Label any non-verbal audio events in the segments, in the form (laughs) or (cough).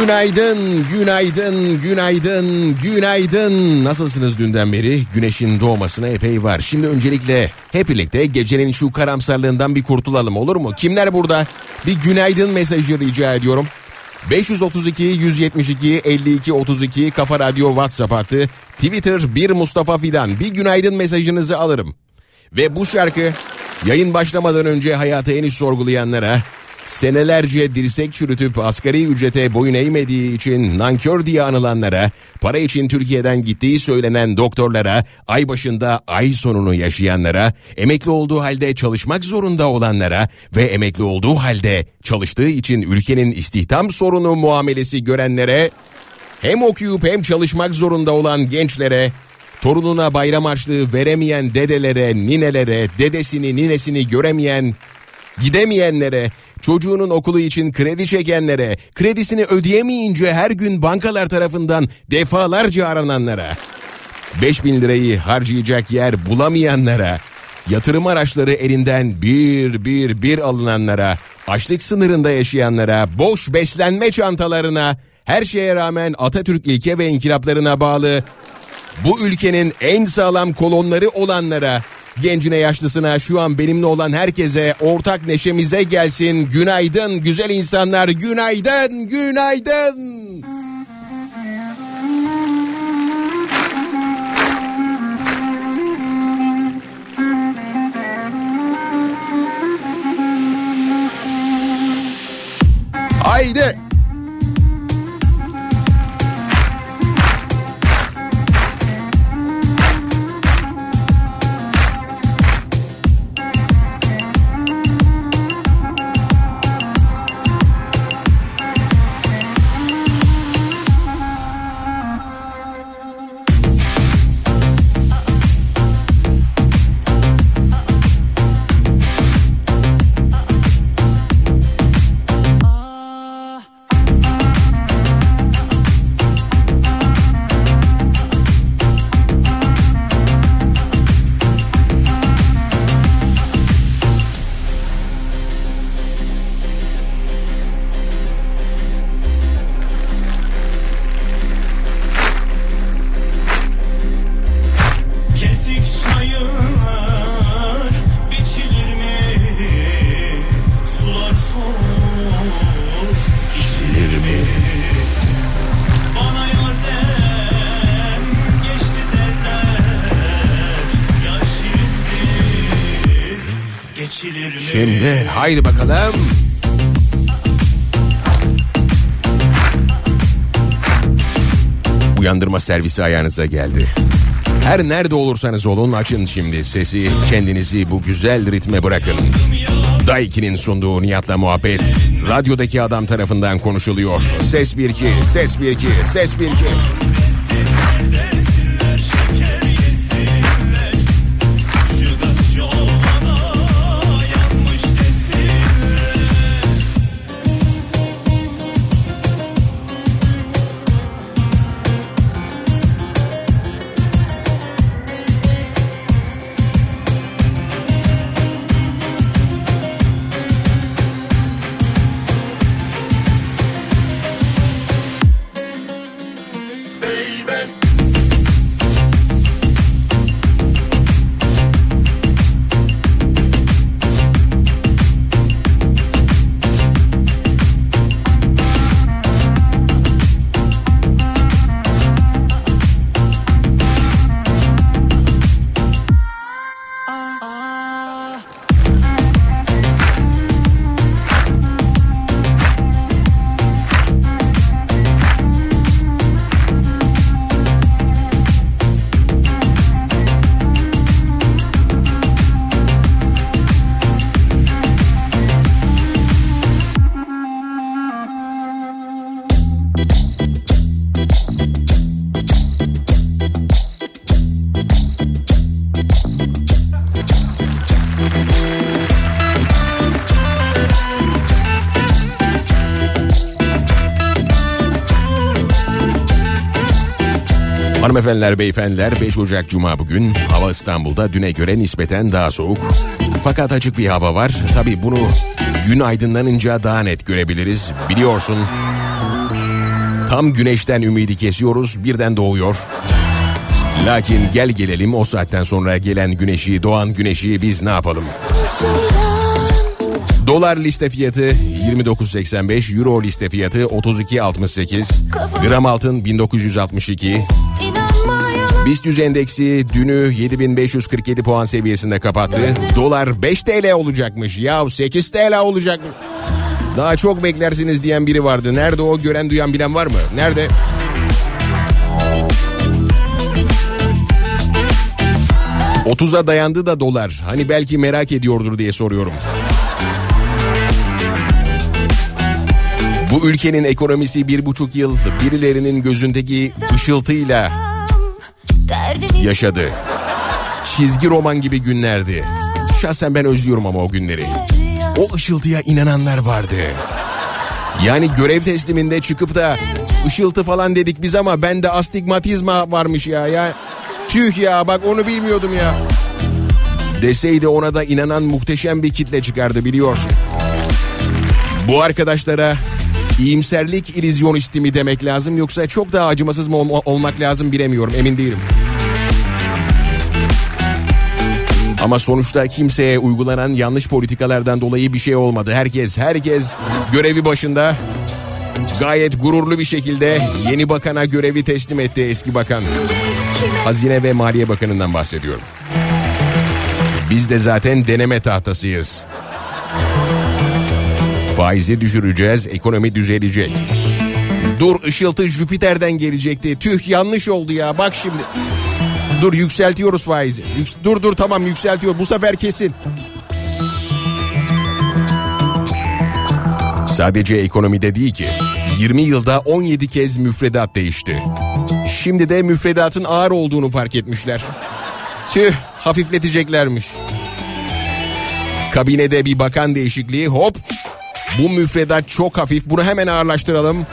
Günaydın, günaydın, günaydın, günaydın. Nasılsınız dünden beri? Güneşin doğmasına epey var. Şimdi öncelikle hep birlikte gecenin şu karamsarlığından bir kurtulalım olur mu? Kimler burada? Bir günaydın mesajı rica ediyorum. 532 172 52 32 Kafa Radyo WhatsApp hattı. Twitter bir Mustafa Fidan. Bir günaydın mesajınızı alırım. Ve bu şarkı yayın başlamadan önce hayatı henüz sorgulayanlara, senelerce dirsek çürütüp asgari ücrete boyun eğmediği için nankör diye anılanlara, para için Türkiye'den gittiği söylenen doktorlara, ay başında ay sonunu yaşayanlara, emekli olduğu halde çalışmak zorunda olanlara ve emekli olduğu halde çalıştığı için ülkenin istihdam sorunu muamelesi görenlere, hem okuyup hem çalışmak zorunda olan gençlere, torununa bayram harçlığı veremeyen dedelere, ninelere, dedesini, ninesini göremeyen, gidemeyenlere, çocuğunun okulu için kredi çekenlere, kredisini ödeyemeyince her gün bankalar tarafından defalarca arananlara, 5000 lirayı harcayacak yer bulamayanlara, yatırım araçları elinden bir bir bir alınanlara, açlık sınırında yaşayanlara, boş beslenme çantalarına, her şeye rağmen Atatürk ilke ve inkılaplarına bağlı bu ülkenin en sağlam kolonları olanlara, gencine yaşlısına şu an benimle olan herkese ortak neşemize gelsin. Günaydın güzel insanlar, günaydın, günaydın. Haydi. Şimdi haydi bakalım. Uyandırma servisi ayağınıza geldi. Her nerede olursanız olun açın şimdi sesi kendinizi bu güzel ritme bırakın. Daiki'nin sunduğu Nihat'la muhabbet radyodaki adam tarafından konuşuluyor. Ses 1 2 ses 1 2 ses 1 2. Hanımefendiler, beyefendiler 5 Ocak Cuma bugün. Hava İstanbul'da düne göre nispeten daha soğuk. Fakat açık bir hava var. Tabi bunu gün aydınlanınca daha net görebiliriz. Biliyorsun tam güneşten ümidi kesiyoruz birden doğuyor. Lakin gel gelelim o saatten sonra gelen güneşi, doğan güneşi biz ne yapalım? Dolar liste fiyatı 29.85, Euro liste fiyatı 32.68, gram altın 1962, BIST 100 endeksi dünü 7547 puan seviyesinde kapattı. Dolar 5 TL olacakmış. Ya 8 TL olacak. Daha çok beklersiniz diyen biri vardı. Nerede o gören duyan bilen var mı? Nerede? ...30'a dayandı da dolar. Hani belki merak ediyordur diye soruyorum. Bu ülkenin ekonomisi bir buçuk yıl birilerinin gözündeki ışıltıyla yaşadı. Çizgi roman gibi günlerdi. Şahsen ben özlüyorum ama o günleri. O ışıltıya inananlar vardı. Yani görev tesliminde çıkıp da ışıltı falan dedik biz ama bende astigmatizma varmış ya. ya tüh ya bak onu bilmiyordum ya. Deseydi ona da inanan muhteşem bir kitle çıkardı biliyorsun. Bu arkadaşlara iyimserlik ilizyonisti mi demek lazım yoksa çok daha acımasız mı ol- olmak lazım bilemiyorum emin değilim. Ama sonuçta kimseye uygulanan yanlış politikalardan dolayı bir şey olmadı. Herkes herkes görevi başında gayet gururlu bir şekilde yeni bakana görevi teslim etti eski bakan. Hazine ve Maliye Bakanı'ndan bahsediyorum. Biz de zaten deneme tahtasıyız. Faizi düşüreceğiz, ekonomi düzelecek. Dur ışıltı Jüpiter'den gelecekti. Tüh yanlış oldu ya bak şimdi. Dur yükseltiyoruz faizi. Yüks- dur dur tamam yükseltiyor. Bu sefer kesin. Sadece ekonomide değil ki. 20 yılda 17 kez müfredat değişti. Şimdi de müfredatın ağır olduğunu fark etmişler. Tüh hafifleteceklermiş. Kabinede bir bakan değişikliği hop. Bu müfredat çok hafif bunu hemen ağırlaştıralım.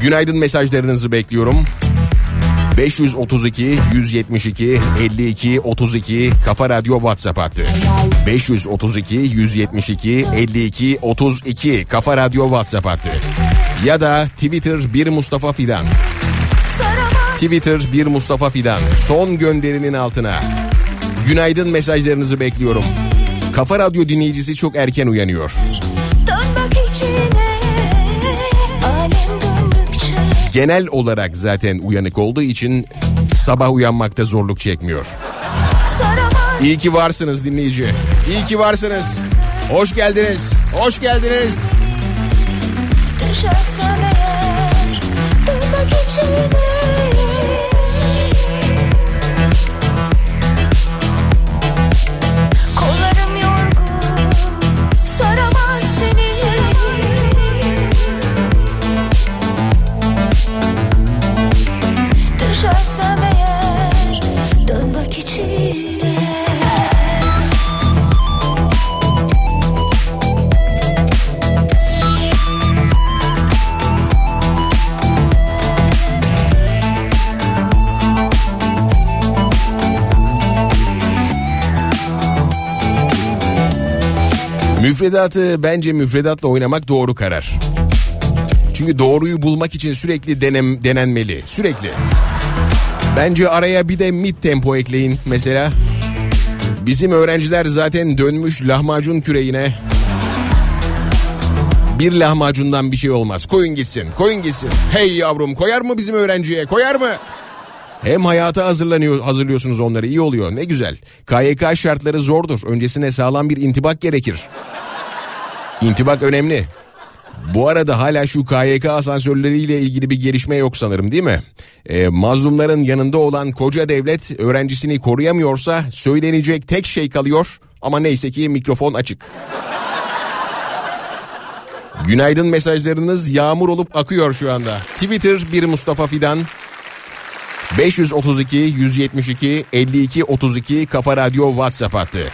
Günaydın mesajlarınızı bekliyorum. 532 172 52 32 Kafa Radyo WhatsApp hattı. 532 172 52 32 Kafa Radyo WhatsApp hattı. Ya da Twitter bir Mustafa Fidan. Twitter bir Mustafa Fidan. Son gönderinin altına. Günaydın mesajlarınızı bekliyorum. Kafa Radyo dinleyicisi çok erken uyanıyor. Genel olarak zaten uyanık olduğu için sabah uyanmakta zorluk çekmiyor. İyi ki varsınız dinleyici. İyi ki varsınız. Hoş geldiniz. Hoş geldiniz. Müfredatı bence müfredatla oynamak doğru karar. Çünkü doğruyu bulmak için sürekli denem, denenmeli. Sürekli. Bence araya bir de mid tempo ekleyin mesela. Bizim öğrenciler zaten dönmüş lahmacun küreğine. Bir lahmacundan bir şey olmaz. Koyun gitsin, koyun gitsin. Hey yavrum koyar mı bizim öğrenciye? Koyar mı? Hem hayata hazırlanıyor, hazırlıyorsunuz onları iyi oluyor ne güzel. KYK şartları zordur. Öncesine sağlam bir intibak gerekir. İntibak önemli. Bu arada hala şu KYK asansörleriyle ilgili bir gelişme yok sanırım değil mi? Ee, mazlumların yanında olan koca devlet öğrencisini koruyamıyorsa söylenecek tek şey kalıyor. Ama neyse ki mikrofon açık. Günaydın mesajlarınız yağmur olup akıyor şu anda. Twitter bir Mustafa Fidan. 532 172 52 32 Kafa Radyo WhatsApp hattı.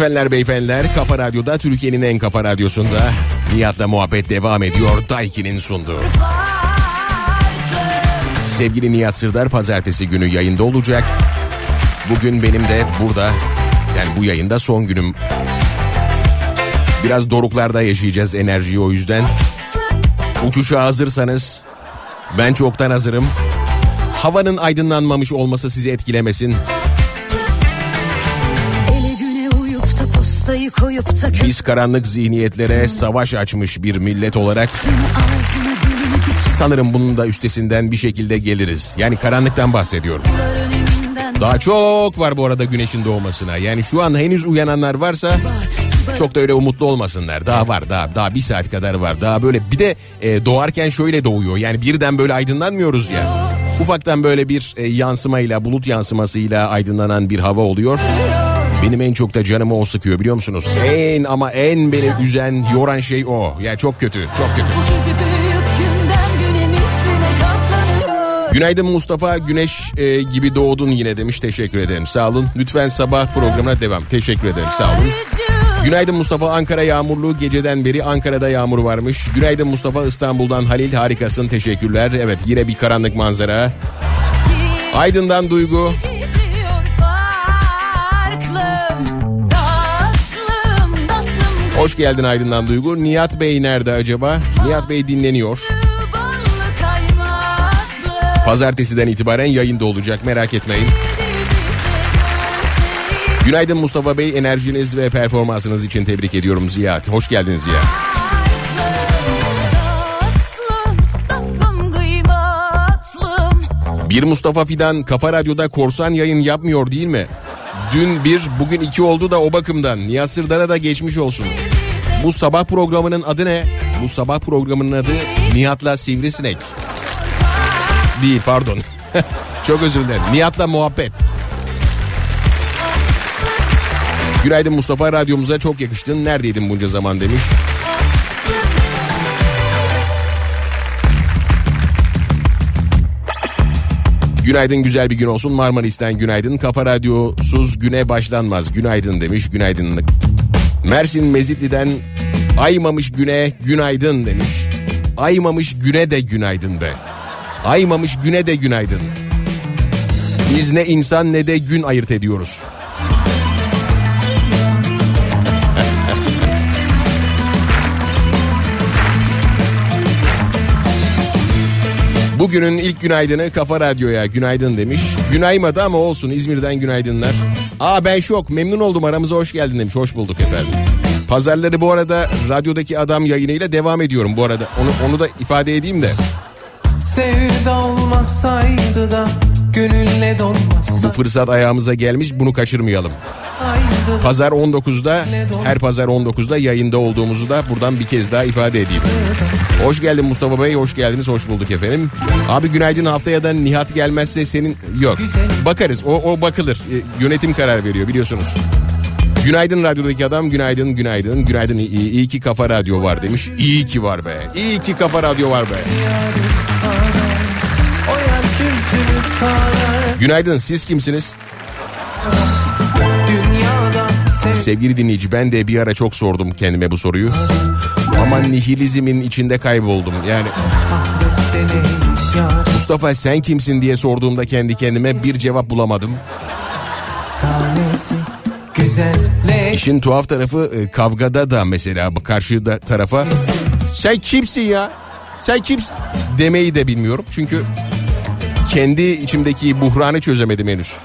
Hanımefendiler, beyefendiler, Kafa Radyo'da Türkiye'nin en kafa radyosunda Nihat'la muhabbet devam ediyor. Daiki'nin sunduğu. Sevgili Nihat Sırdar pazartesi günü yayında olacak. Bugün benim de burada yani bu yayında son günüm. Biraz doruklarda yaşayacağız enerjiyi o yüzden. Uçuşa hazırsanız ben çoktan hazırım. Havanın aydınlanmamış olması sizi etkilemesin. Biz karanlık zihniyetlere savaş açmış bir millet olarak sanırım bunun da üstesinden bir şekilde geliriz. Yani karanlıktan bahsediyorum. Daha çok var bu arada güneşin doğmasına. Yani şu an henüz uyananlar varsa çok da öyle umutlu olmasınlar. Daha var daha daha bir saat kadar var. Daha böyle bir de e, doğarken şöyle doğuyor. Yani birden böyle aydınlanmıyoruz ya. Ufaktan böyle bir e, yansımayla bulut yansımasıyla aydınlanan bir hava oluyor. Benim en çok da canımı o sıkıyor biliyor musunuz? En ama en beni üzen, yoran şey o. Ya çok kötü, çok kötü. Günaydın Mustafa Güneş e, gibi doğdun yine demiş teşekkür ederim sağ olun. Lütfen sabah programına devam teşekkür ederim sağ olun. Günaydın Mustafa Ankara yağmurlu geceden beri Ankara'da yağmur varmış. Günaydın Mustafa İstanbul'dan Halil harikasın teşekkürler. Evet yine bir karanlık manzara. Aydın'dan Duygu. Hoş geldin Aydın'dan Duygu. Nihat Bey nerede acaba? Nihat Bey dinleniyor. Pazartesiden itibaren yayında olacak merak etmeyin. Günaydın Mustafa Bey enerjiniz ve performansınız için tebrik ediyorum Ziya. Hoş geldin Ziya. Bir Mustafa Fidan Kafa Radyo'da korsan yayın yapmıyor değil mi? Dün bir bugün iki oldu da o bakımdan. Nihat Sırdar'a da geçmiş olsun. Bu sabah programının adı ne? Bu sabah programının adı Nihat'la Sivrisinek. Değil pardon. (laughs) Çok özür dilerim. Nihat'la muhabbet. Günaydın Mustafa radyomuza çok yakıştın. Neredeydin bunca zaman demiş. Günaydın güzel bir gün olsun Marmaris'ten günaydın. Kafa Radyosuz güne başlanmaz. Günaydın demiş günaydınlık. Mersin Mezitli'den aymamış güne günaydın demiş. Aymamış güne de günaydın be. Aymamış güne de günaydın. Biz ne insan ne de gün ayırt ediyoruz. Bugünün ilk günaydını Kafa Radyo'ya günaydın demiş. Günaymadı ama olsun İzmir'den günaydınlar. Aa ben şok memnun oldum aramıza hoş geldin demiş. Hoş bulduk efendim. Pazarları bu arada radyodaki adam yayınıyla devam ediyorum bu arada. Onu, onu da ifade edeyim de. Sevda olmasaydı da gönülle Bu dolmasa fırsat ayağımıza gelmiş bunu kaçırmayalım. Pazar 19'da her pazar 19'da yayında olduğumuzu da buradan bir kez daha ifade edeyim. Hoş geldin Mustafa Bey, hoş geldiniz, hoş bulduk efendim. Abi günaydın haftaya da Nihat gelmezse senin yok. Bakarız, o, o bakılır. E, yönetim karar veriyor biliyorsunuz. Günaydın radyodaki adam, günaydın, günaydın, günaydın. İyi, iyi ki kafa radyo var demiş. İyi ki var be, iyi ki kafa radyo var be. Günaydın, siz kimsiniz? Sev Sevgili dinleyici ben de bir ara çok sordum kendime bu soruyu. Ama nihilizmin içinde kayboldum. Yani Mustafa sen kimsin diye sorduğumda kendi kendime bir cevap bulamadım. İşin tuhaf tarafı e, kavgada da mesela bu karşıda tarafa sen kimsin ya? Sen kimsin? Demeyi de bilmiyorum. Çünkü kendi içimdeki buhranı çözemedim henüz.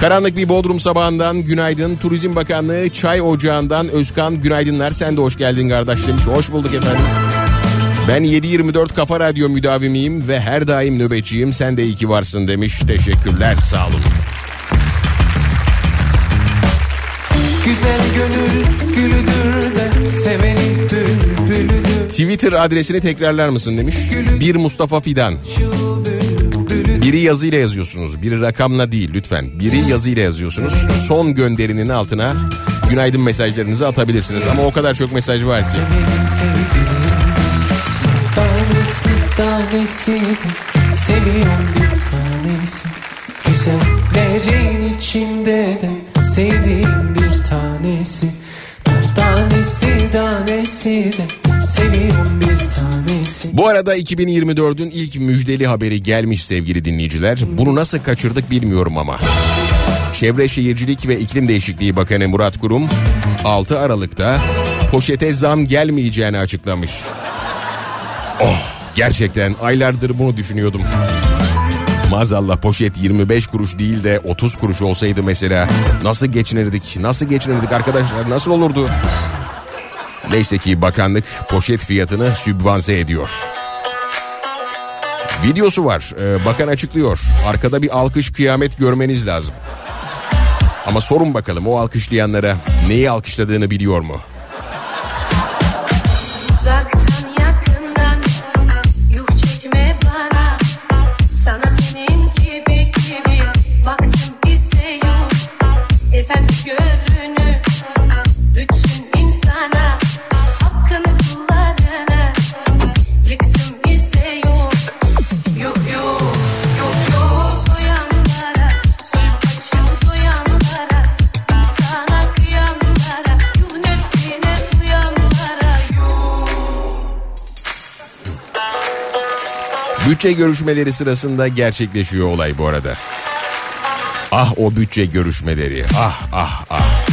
Karanlık bir Bodrum sabahından günaydın. Turizm Bakanlığı Çay Ocağı'ndan Özkan günaydınlar. Sen de hoş geldin kardeş demiş. Hoş bulduk efendim. Ben 7-24 Kafa Radyo müdavimiyim ve her daim nöbetçiyim. Sen de iyi ki varsın demiş. Teşekkürler sağ olun. Güzel gönül gülüdür de Seveni bülbülüdür Twitter adresini tekrarlar mısın demiş. Bir Mustafa Fidan. Biri yazıyla yazıyorsunuz. Biri rakamla değil lütfen. Biri yazıyla yazıyorsunuz. Son gönderinin altına günaydın mesajlarınızı atabilirsiniz. Ama o kadar çok mesaj var ki. Güzellerin içinde de Sevdiğim bir tanesi Tanesi tanesi de Seviyorum bir tanesi Bu arada 2024'ün ilk müjdeli haberi gelmiş sevgili dinleyiciler. Bunu nasıl kaçırdık bilmiyorum ama. Çevre Şehircilik ve İklim Değişikliği Bakanı Murat Kurum 6 Aralık'ta poşete zam gelmeyeceğini açıklamış. Oh gerçekten aylardır bunu düşünüyordum. Maazallah poşet 25 kuruş değil de 30 kuruş olsaydı mesela nasıl geçinirdik? Nasıl geçinirdik arkadaşlar? Nasıl olurdu? Neyse ki bakanlık poşet fiyatını sübvanse ediyor. Videosu var. Ee, bakan açıklıyor. Arkada bir alkış kıyamet görmeniz lazım. Ama sorun bakalım o alkışlayanlara neyi alkışladığını biliyor mu? Uzaktan Bütçe görüşmeleri sırasında gerçekleşiyor olay bu arada. Ah o bütçe görüşmeleri. Ah ah ah.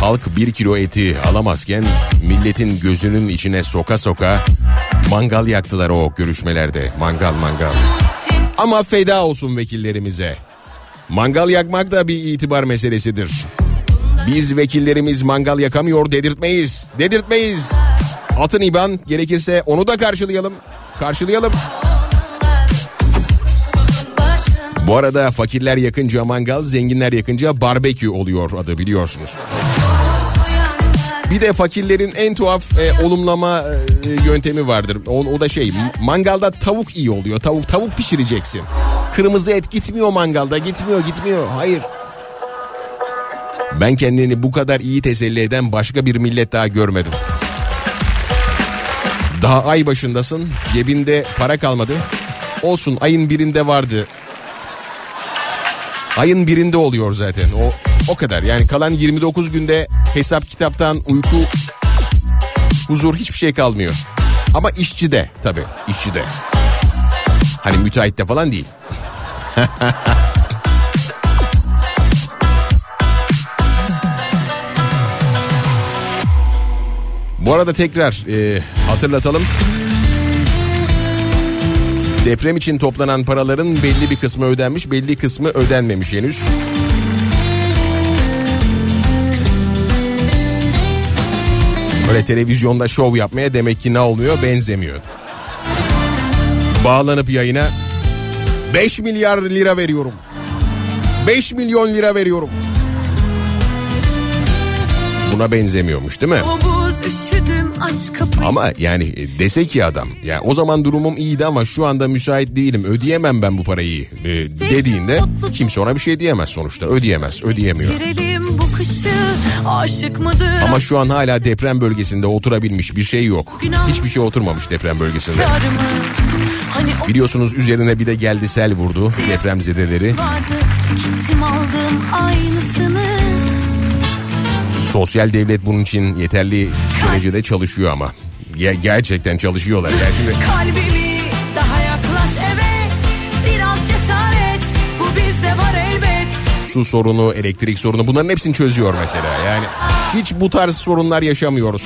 Halk bir kilo eti alamazken milletin gözünün içine soka soka mangal yaktılar o görüşmelerde. Mangal mangal. Ama feda olsun vekillerimize. Mangal yakmak da bir itibar meselesidir. Biz vekillerimiz mangal yakamıyor dedirtmeyiz. Dedirtmeyiz. Atın İban gerekirse onu da karşılayalım. Karşılayalım. Bu arada fakirler yakınca mangal, zenginler yakınca barbekü oluyor adı biliyorsunuz. Bir de fakirlerin en tuhaf e, olumlama e, yöntemi vardır. O, o da şey mangalda tavuk iyi oluyor. Tavuk tavuk pişireceksin. Kırmızı et gitmiyor mangalda gitmiyor gitmiyor. Hayır. Ben kendini bu kadar iyi teselli eden başka bir millet daha görmedim. Daha ay başındasın cebinde para kalmadı. Olsun ayın birinde vardı. Ayın birinde oluyor zaten. O o kadar. Yani kalan 29 günde hesap kitaptan uyku huzur hiçbir şey kalmıyor. Ama işçide tabii işçide. Hani müteahhitte falan değil. (laughs) Bu arada tekrar e, hatırlatalım. Deprem için toplanan paraların belli bir kısmı ödenmiş, belli kısmı ödenmemiş henüz. Böyle televizyonda şov yapmaya demek ki ne olmuyor benzemiyor. Bağlanıp yayına 5 milyar lira veriyorum. 5 milyon lira veriyorum. Buna benzemiyormuş değil mi? Ama yani e, dese ki adam ya o zaman durumum iyiydi ama şu anda müsait değilim ödeyemem ben bu parayı e, dediğinde kimse ona bir şey diyemez sonuçta ödeyemez ödeyemiyor. Bu kışı aşık mıdır? Ama şu an hala deprem bölgesinde oturabilmiş bir şey yok. Hiçbir şey oturmamış deprem bölgesinde. Hani o Biliyorsunuz üzerine bir de geldi sel vurdu depremzedeleri. vardı gittim aldım aynısını. Sosyal devlet bunun için yeterli derecede çalışıyor ama. Ge- gerçekten çalışıyorlar. Yani şimdi Kalbimi daha yaklaş evet biraz cesaret bu bizde var elbet. su sorunu, elektrik sorunu bunların hepsini çözüyor mesela. Yani hiç bu tarz sorunlar yaşamıyoruz.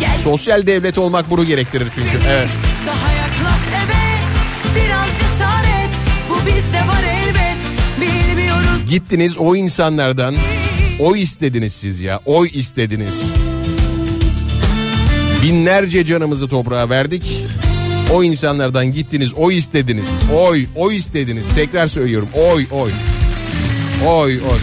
Gel Sosyal devlet olmak bunu gerektirir çünkü. Evet. daha yaklaş evet biraz cesaret bu bizde var elbet bilmiyoruz. Gittiniz o insanlardan oy istediniz siz ya. Oy istediniz. Binlerce canımızı toprağa verdik. O insanlardan gittiniz oy istediniz. Oy, oy istediniz. Tekrar söylüyorum. Oy, oy. Oy, oy, oy.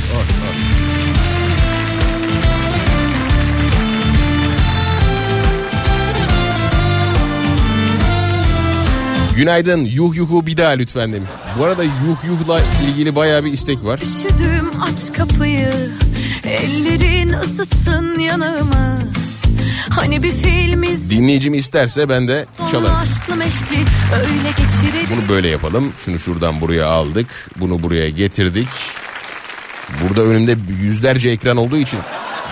Günaydın yuh yuhu bir daha lütfen demiş. Bu arada yuh yuhla ilgili bayağı bir istek var. Üşüdüm aç kapıyı ellerin ısıtsın yanımı. Hani bir film izle Dinleyicim isterse ben de çalarım. aşklı meşkli öyle geçirelim. Bunu böyle yapalım. Şunu şuradan buraya aldık. Bunu buraya getirdik. Burada önümde yüzlerce ekran olduğu için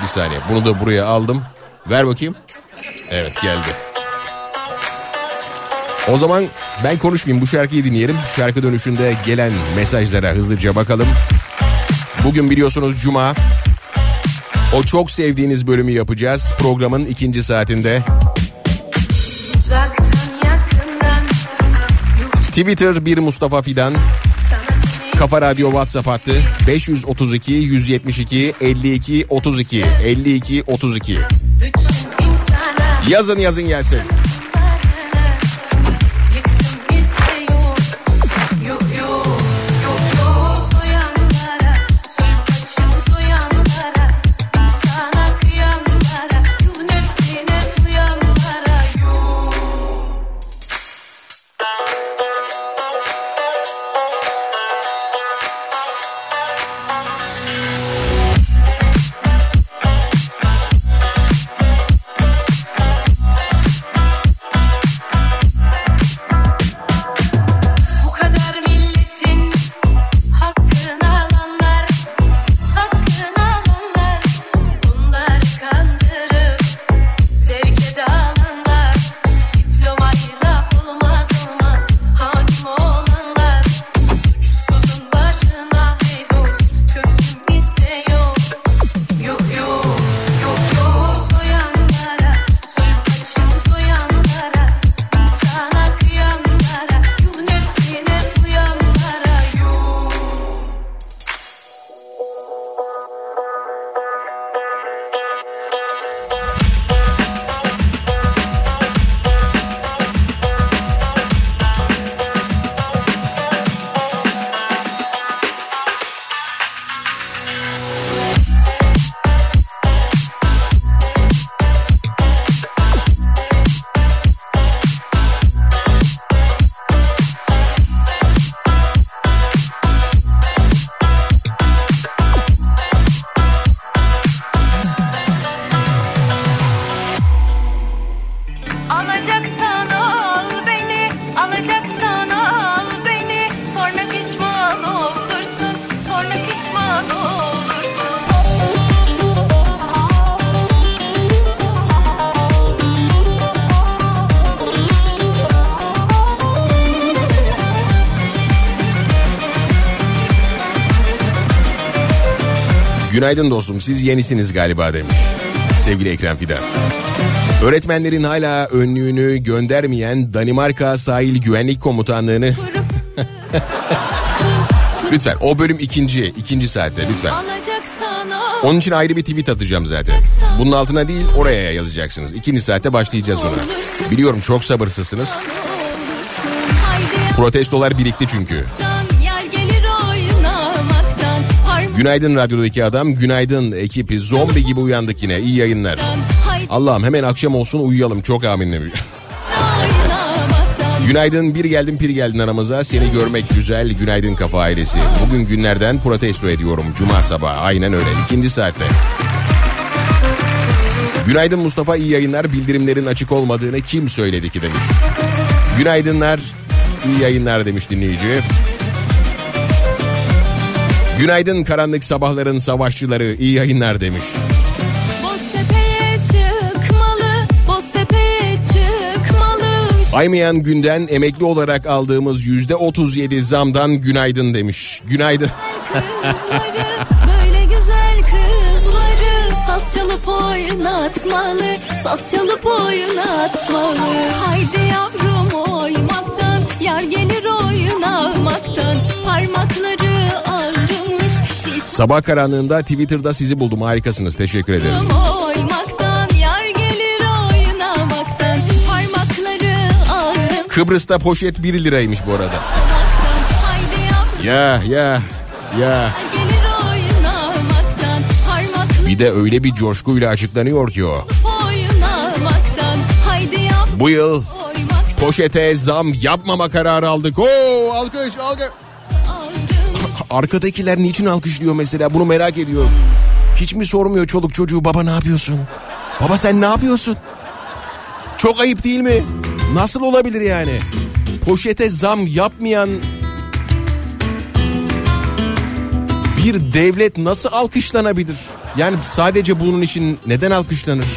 bir saniye. Bunu da buraya aldım. Ver bakayım. Evet geldi. O zaman ben konuşmayayım bu şarkıyı dinleyelim. Şarkı dönüşünde gelen mesajlara hızlıca bakalım. Bugün biliyorsunuz cuma. O çok sevdiğiniz bölümü yapacağız programın ikinci saatinde. Twitter bir Mustafa Fidan. Kafa Radyo WhatsApp hattı 532 172 52 32 52 32. bütün insana Yazın yazın gelsin. Günaydın dostum siz yenisiniz galiba demiş. Sevgili Ekrem Fidan. Öğretmenlerin hala önlüğünü göndermeyen Danimarka Sahil Güvenlik Komutanlığı'nı... (laughs) lütfen o bölüm ikinci, ikinci saatte lütfen. Onun için ayrı bir tweet atacağım zaten. Bunun altına değil oraya yazacaksınız. İkinci saatte başlayacağız ona. Biliyorum çok sabırsızsınız. Protestolar birikti çünkü. Günaydın radyodaki adam, günaydın ekibi. Zombi gibi uyandık yine. İyi yayınlar. Allah'ım hemen akşam olsun uyuyalım. Çok amin demiş. Günaydın bir geldin pir geldin aramıza. Seni görmek güzel. Günaydın kafa ailesi. Bugün günlerden protesto ediyorum. Cuma sabahı. Aynen öyle. İkinci saatte. Günaydın Mustafa iyi yayınlar. Bildirimlerin açık olmadığını kim söyledi ki demiş. Günaydınlar. iyi yayınlar demiş dinleyici. Günaydın karanlık sabahların savaşçıları. iyi yayınlar demiş. Çıkmalı Aymayan günden emekli olarak aldığımız yüzde 37 zamdan günaydın demiş. Günaydın. Böyle güzel kızları Saz çalıp oynatmalı Saz çalıp oynatmalı Haydi yavrum oymaktan Yar gelir oynamaktan Parmakları Sabah karanlığında Twitter'da sizi buldum. Harikasınız. Teşekkür ederim. Kıbrıs'ta poşet 1 liraymış bu arada. Ya ya ya. Bir de öyle bir coşkuyla açıklanıyor ki o. Bu yıl poşete zam yapmama kararı aldık. Oo alkış alkış. Arkadakiler niçin alkışlıyor mesela bunu merak ediyorum. Hiç mi sormuyor çoluk çocuğu baba ne yapıyorsun? Baba sen ne yapıyorsun? Çok ayıp değil mi? Nasıl olabilir yani? Poşete zam yapmayan bir devlet nasıl alkışlanabilir? Yani sadece bunun için neden alkışlanır?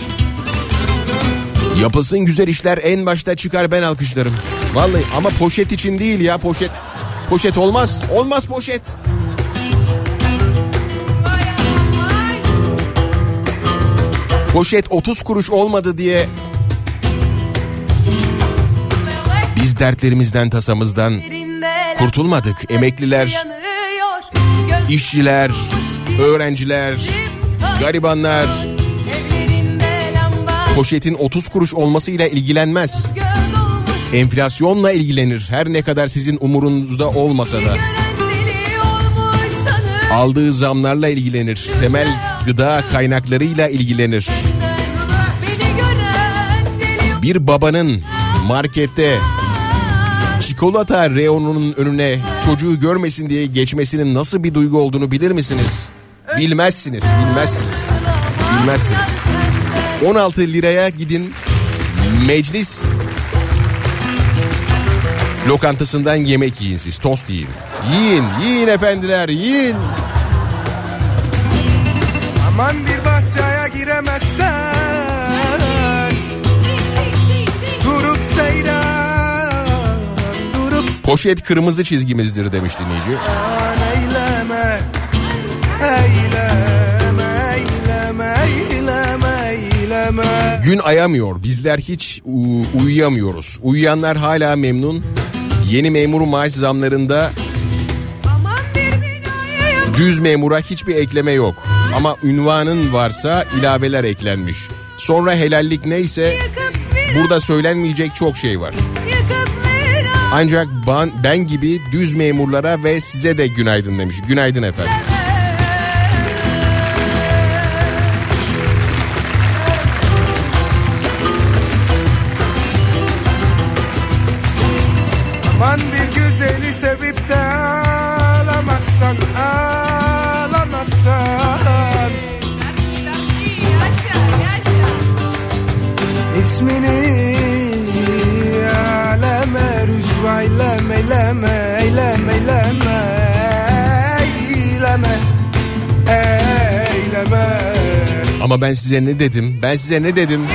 Yapılsın güzel işler en başta çıkar ben alkışlarım. Vallahi ama poşet için değil ya poşet. Poşet olmaz. Olmaz poşet. Poşet 30 kuruş olmadı diye biz dertlerimizden tasamızdan kurtulmadık. Emekliler, işçiler, öğrenciler, garibanlar poşetin 30 kuruş olmasıyla ilgilenmez. Enflasyonla ilgilenir. Her ne kadar sizin umurunuzda olmasa da. Aldığı zamlarla ilgilenir. Temel gıda kaynaklarıyla ilgilenir. Bir babanın markette çikolata reyonunun önüne çocuğu görmesin diye geçmesinin nasıl bir duygu olduğunu bilir misiniz? Bilmezsiniz, bilmezsiniz. Bilmezsiniz. 16 liraya gidin meclis lokantasından yemek yiyin siz tost yiyin. Yiyin yiyin efendiler yiyin. Aman bir bahçeye giremezsen Durup seyran Durup Poşet kırmızı çizgimizdir demiş dinleyici. eyleme Eyleme eyleme eyleme eyleme Gün ayamıyor bizler hiç uyuyamıyoruz. Uyuyanlar hala memnun. Yeni memur maaş zamlarında düz memura hiçbir ekleme yok. Ama ünvanın varsa ilaveler eklenmiş. Sonra helallik neyse burada söylenmeyecek çok şey var. Ancak ben, ben gibi düz memurlara ve size de günaydın demiş. Günaydın efendim. Ama ben size ne dedim? Ben size ne dedim?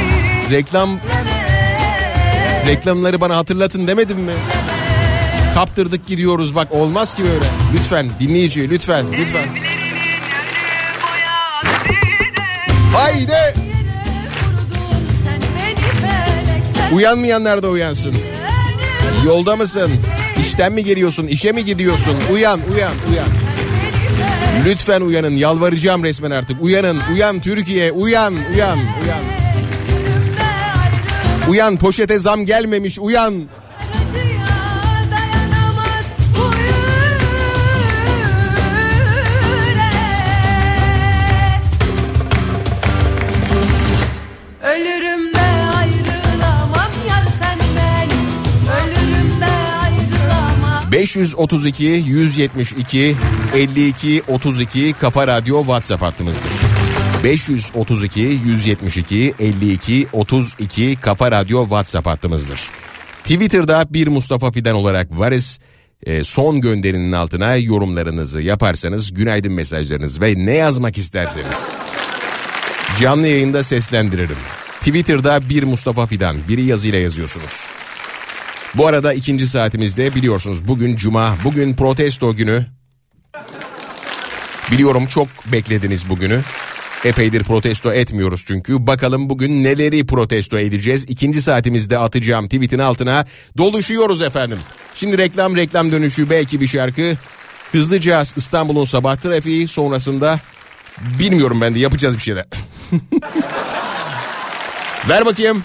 Reklam reklamları bana hatırlatın demedim mi? Kaptırdık gidiyoruz bak olmaz ki böyle. Lütfen dinleyici lütfen lütfen. Haydi. Uyanmayanlar da uyansın. Yolda mısın? İşten mi geliyorsun? İşe mi gidiyorsun? Uyan, uyan, uyan. (laughs) Lütfen uyanın. Yalvaracağım resmen artık. Uyanın, uyan Türkiye. Uyan, uyan, uyan. Uyan poşete zam gelmemiş. Uyan. 532 172 52 32 Kafa Radyo WhatsApp hattımızdır. 532 172 52 32 Kafa Radyo WhatsApp hattımızdır. Twitter'da bir Mustafa Fidan olarak varız. Ee, son gönderinin altına yorumlarınızı yaparsanız günaydın mesajlarınız ve ne yazmak isterseniz canlı yayında seslendiririm. Twitter'da bir Mustafa Fidan biri yazıyla yazıyorsunuz. Bu arada ikinci saatimizde biliyorsunuz bugün cuma, bugün protesto günü. Biliyorum çok beklediniz bugünü. Epeydir protesto etmiyoruz çünkü. Bakalım bugün neleri protesto edeceğiz. İkinci saatimizde atacağım tweetin altına doluşuyoruz efendim. Şimdi reklam reklam dönüşü belki bir şarkı. Hızlıca İstanbul'un sabah trafiği sonrasında bilmiyorum ben de yapacağız bir şeyler. (laughs) Ver bakayım.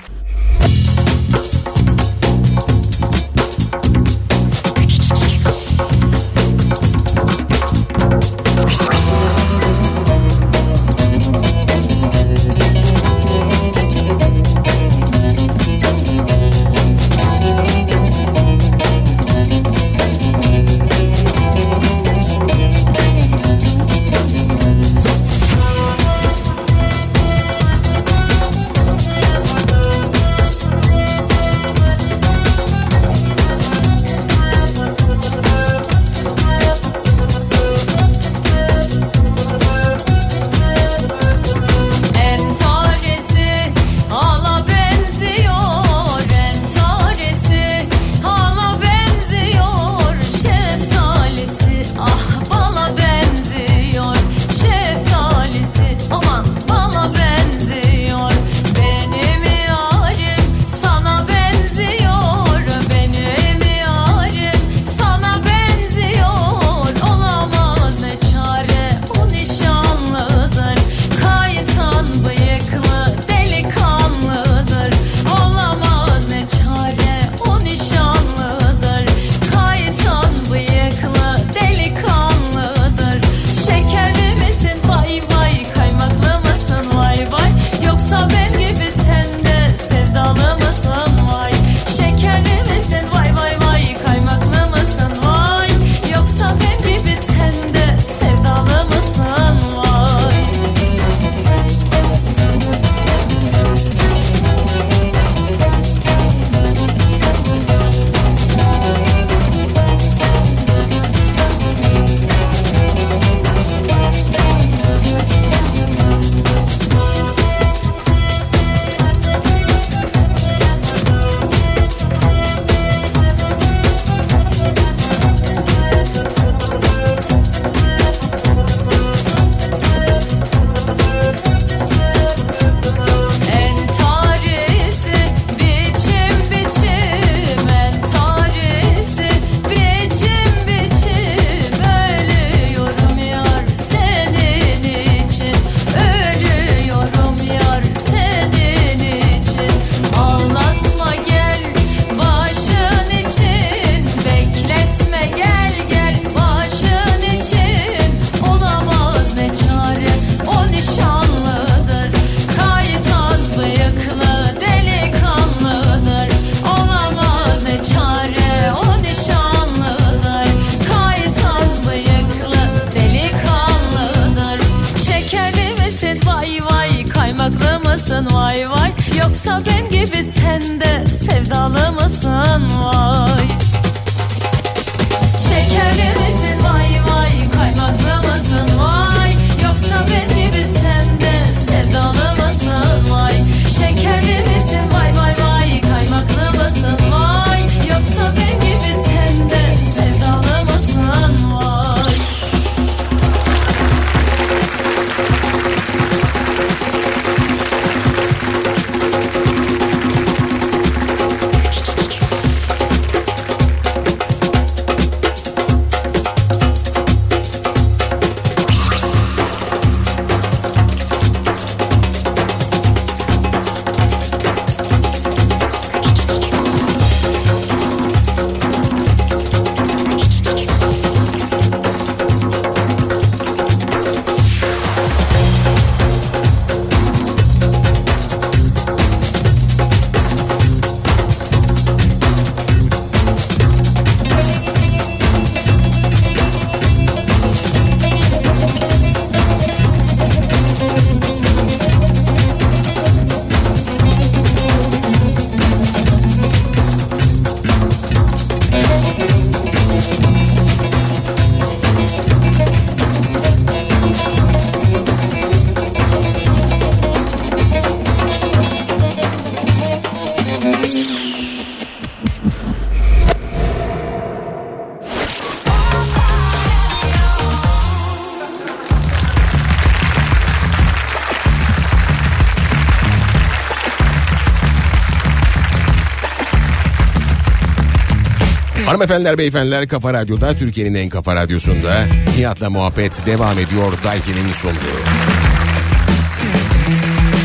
Hanımefendiler beyefendiler Kafa Radyo'da Türkiye'nin en kafa radyosunda Nihat'la muhabbet devam ediyor Daiki'nin sunduğu.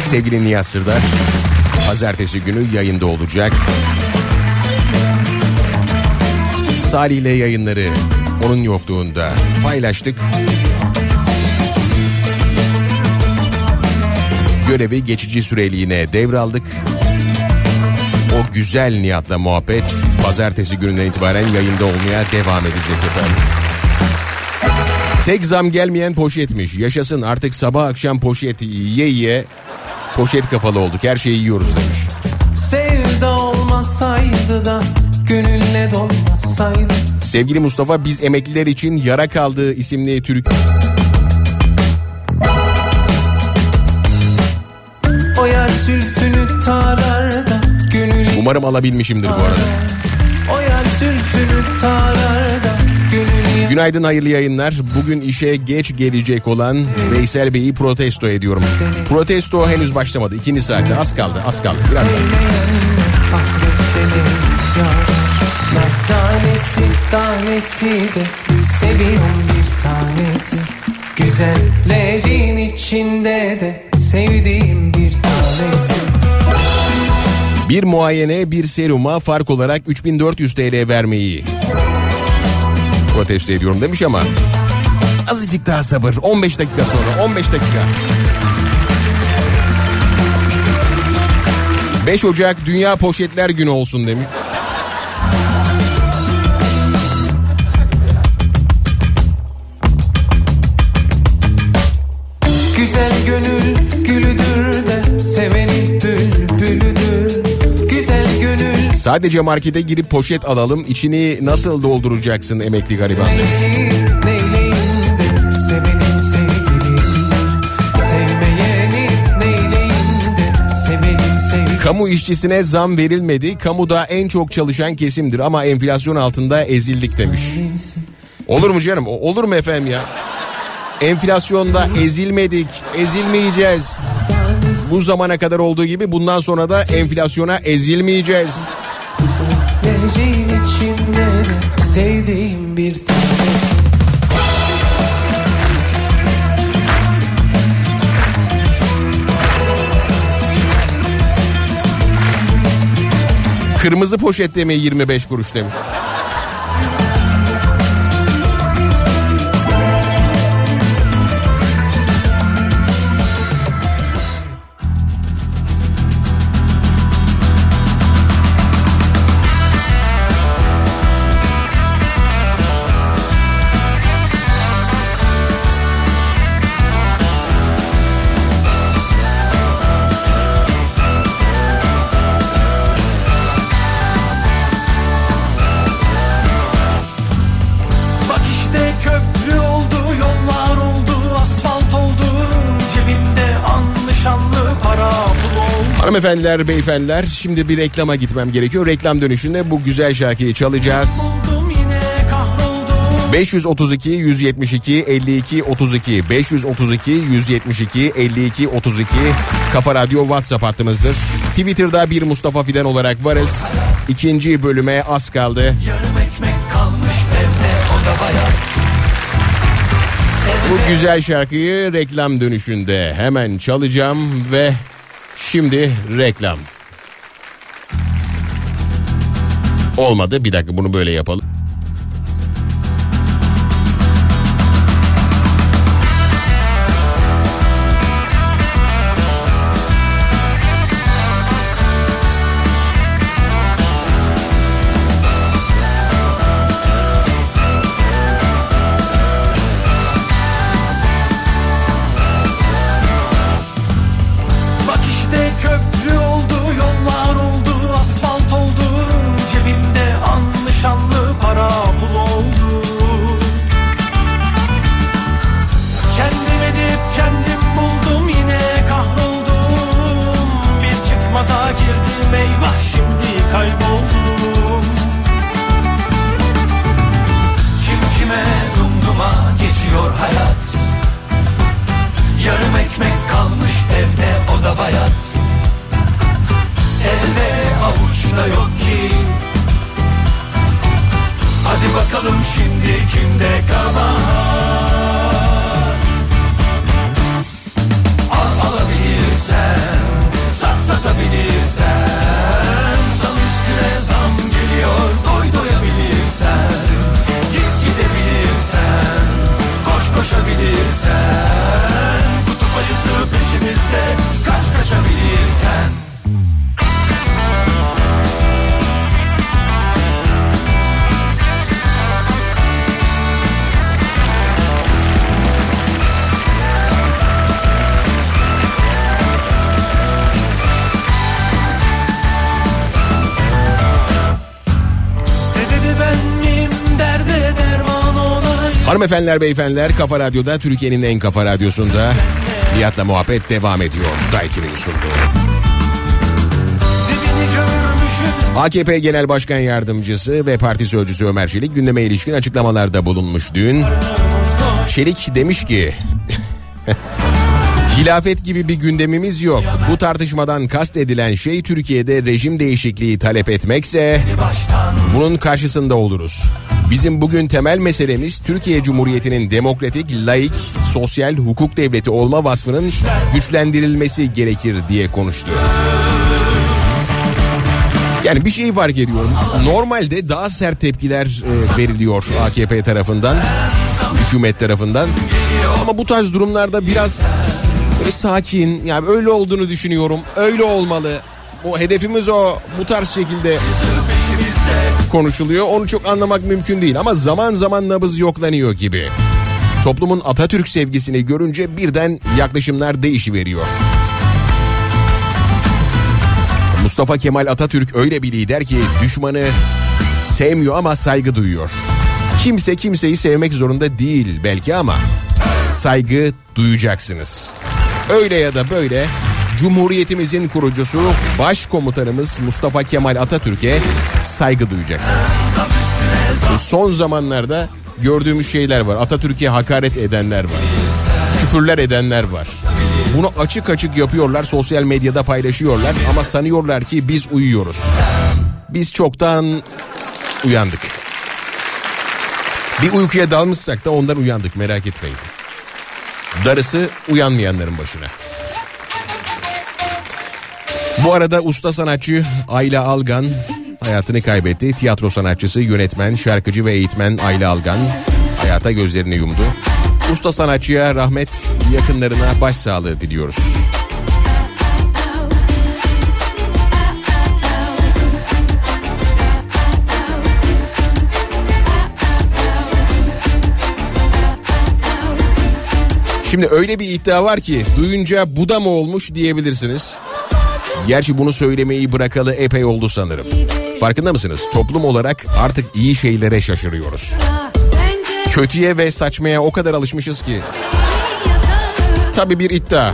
Sevgili Nihat Sırdar pazartesi günü yayında olacak. Salih ile yayınları onun yokluğunda paylaştık. Görevi geçici süreliğine devraldık. O güzel Nihat'la muhabbet pazartesi gününden itibaren yayında olmaya devam edecek efendim. Tek zam gelmeyen poşetmiş. Yaşasın artık sabah akşam poşet yiye yiye poşet kafalı olduk. Her şeyi yiyoruz demiş. Sevda olmasaydı da gönülle dolmasaydı Sevgili Mustafa biz emekliler için Yara Kaldığı isimli Türk O yer zülfünü tarar da gönül umarım alabilmişimdir bu arada. Günaydın hayırlı yayınlar. Bugün işe geç gelecek olan Veysel Bey'i protesto ediyorum. Protesto henüz başlamadı. İkinci saatte az kaldı az kaldı. Birazdan. Tanesi tanesi de seviyorum bir tanesi Güzellerin içinde de sevdiğim bir tanesi Bir muayene bir seruma fark olarak 3400 TL vermeyi protesto ediyorum demiş ama azıcık daha sabır 15 dakika sonra 15 dakika. 5 Ocak Dünya Poşetler Günü olsun demiş. Sadece markete girip poşet alalım içini nasıl dolduracaksın emekli gariban demiş. Kamu işçisine zam verilmedi. Kamuda en çok çalışan kesimdir ama enflasyon altında ezildik demiş. Olur mu canım? Olur mu efendim ya? Enflasyonda ezilmedik, ezilmeyeceğiz. Bu zamana kadar olduğu gibi bundan sonra da enflasyona ezilmeyeceğiz. Güzellerin içinde de sevdiğim bir tanesi Kırmızı poşette mi 25 kuruş demiş. Hanımefendiler, beyefendiler şimdi bir reklama gitmem gerekiyor. Reklam dönüşünde bu güzel şarkıyı çalacağız. Oldum yine kahroldum. 532 172 52 32 532 172 52 32 Kafa Radyo WhatsApp hattımızdır. Twitter'da bir Mustafa Fidan olarak varız. İkinci bölüme az kaldı. Yarım ekmek kalmış evde, o da bayat. Bu güzel şarkıyı reklam dönüşünde hemen çalacağım ve şimdi reklam. Olmadı bir dakika bunu böyle yapalım. Hanımefendiler beyefendiler Kafa Radyo'da Türkiye'nin en kafa radyosunda Nihat'la muhabbet devam ediyor. Daiki'nin sunduğu. AKP Genel Başkan Yardımcısı ve Parti Sözcüsü Ömer Çelik gündeme ilişkin açıklamalarda bulunmuş dün. Çelik demiş ki (laughs) Hilafet gibi bir gündemimiz yok. Bu tartışmadan kast edilen şey Türkiye'de rejim değişikliği talep etmekse bunun karşısında oluruz. Bizim bugün temel meselemiz Türkiye Cumhuriyeti'nin demokratik, laik, sosyal hukuk devleti olma vasfının güçlendirilmesi gerekir diye konuştu. Yani bir şeyi fark ediyorum. Normalde daha sert tepkiler e, veriliyor AKP tarafından, hükümet tarafından. Ama bu tarz durumlarda biraz böyle sakin, yani öyle olduğunu düşünüyorum. Öyle olmalı. O hedefimiz o. Bu tarz şekilde konuşuluyor. Onu çok anlamak mümkün değil ama zaman zaman nabız yoklanıyor gibi. Toplumun Atatürk sevgisini görünce birden yaklaşımlar değişiveriyor. Mustafa Kemal Atatürk öyle bir lider ki düşmanı sevmiyor ama saygı duyuyor. Kimse kimseyi sevmek zorunda değil belki ama saygı duyacaksınız. Öyle ya da böyle Cumhuriyetimizin kurucusu Başkomutanımız Mustafa Kemal Atatürk'e saygı duyacaksınız. Son zamanlarda gördüğümüz şeyler var. Atatürk'e hakaret edenler var. Küfürler edenler var. Bunu açık açık yapıyorlar, sosyal medyada paylaşıyorlar ama sanıyorlar ki biz uyuyoruz. Biz çoktan uyandık. Bir uykuya dalmışsak da ondan uyandık merak etmeyin. Darısı uyanmayanların başına. Bu arada usta sanatçı Ayla Algan hayatını kaybetti. Tiyatro sanatçısı, yönetmen, şarkıcı ve eğitmen Ayla Algan hayata gözlerini yumdu. Usta sanatçıya rahmet, yakınlarına başsağlığı diliyoruz. Şimdi öyle bir iddia var ki duyunca bu da mı olmuş diyebilirsiniz. Gerçi bunu söylemeyi bırakalı epey oldu sanırım. Farkında mısınız? Toplum olarak artık iyi şeylere şaşırıyoruz. Kötüye ve saçmaya o kadar alışmışız ki. Tabii bir iddia.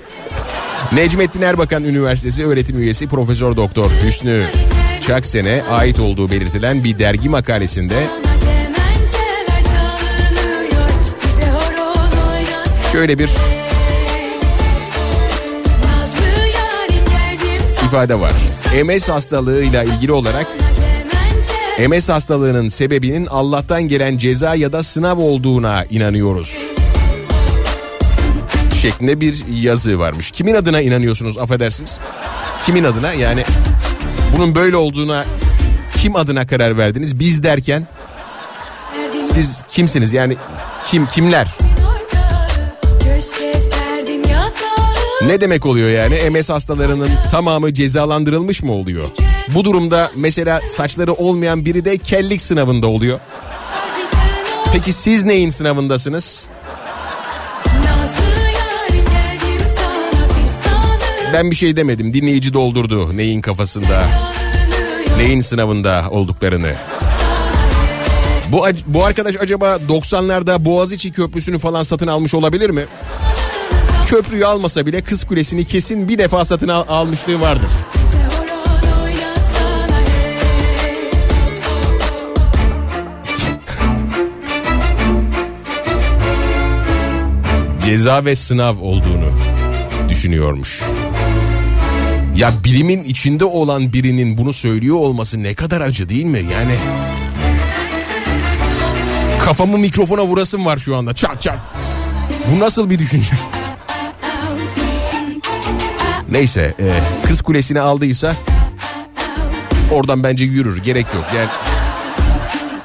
(laughs) Necmettin Erbakan Üniversitesi öğretim üyesi Profesör Doktor Hüsnü Çaksen'e ait olduğu belirtilen bir dergi makalesinde şöyle bir ifade var. MS hastalığıyla ilgili olarak MS hastalığının sebebinin Allah'tan gelen ceza ya da sınav olduğuna inanıyoruz. Şeklinde bir yazı varmış. Kimin adına inanıyorsunuz affedersiniz? Kimin adına yani bunun böyle olduğuna kim adına karar verdiniz? Biz derken siz kimsiniz yani kim kimler? Ne demek oluyor yani? MS hastalarının tamamı cezalandırılmış mı oluyor? Bu durumda mesela saçları olmayan biri de kellik sınavında oluyor. Peki siz neyin sınavındasınız? Ben bir şey demedim. Dinleyici doldurdu neyin kafasında, neyin sınavında olduklarını. Bu, bu arkadaş acaba 90'larda Boğaziçi Köprüsü'nü falan satın almış olabilir mi? Köprüyü almasa bile Kız Kulesi'ni kesin bir defa satın al- almışlığı vardır. Ceza ve sınav olduğunu düşünüyormuş. Ya bilimin içinde olan birinin bunu söylüyor olması ne kadar acı değil mi? Yani Kafamı mikrofona vurasım var şu anda. Çat çat. Bu nasıl bir düşünce? Neyse e, kız kulesini aldıysa oradan bence yürür gerek yok. Yani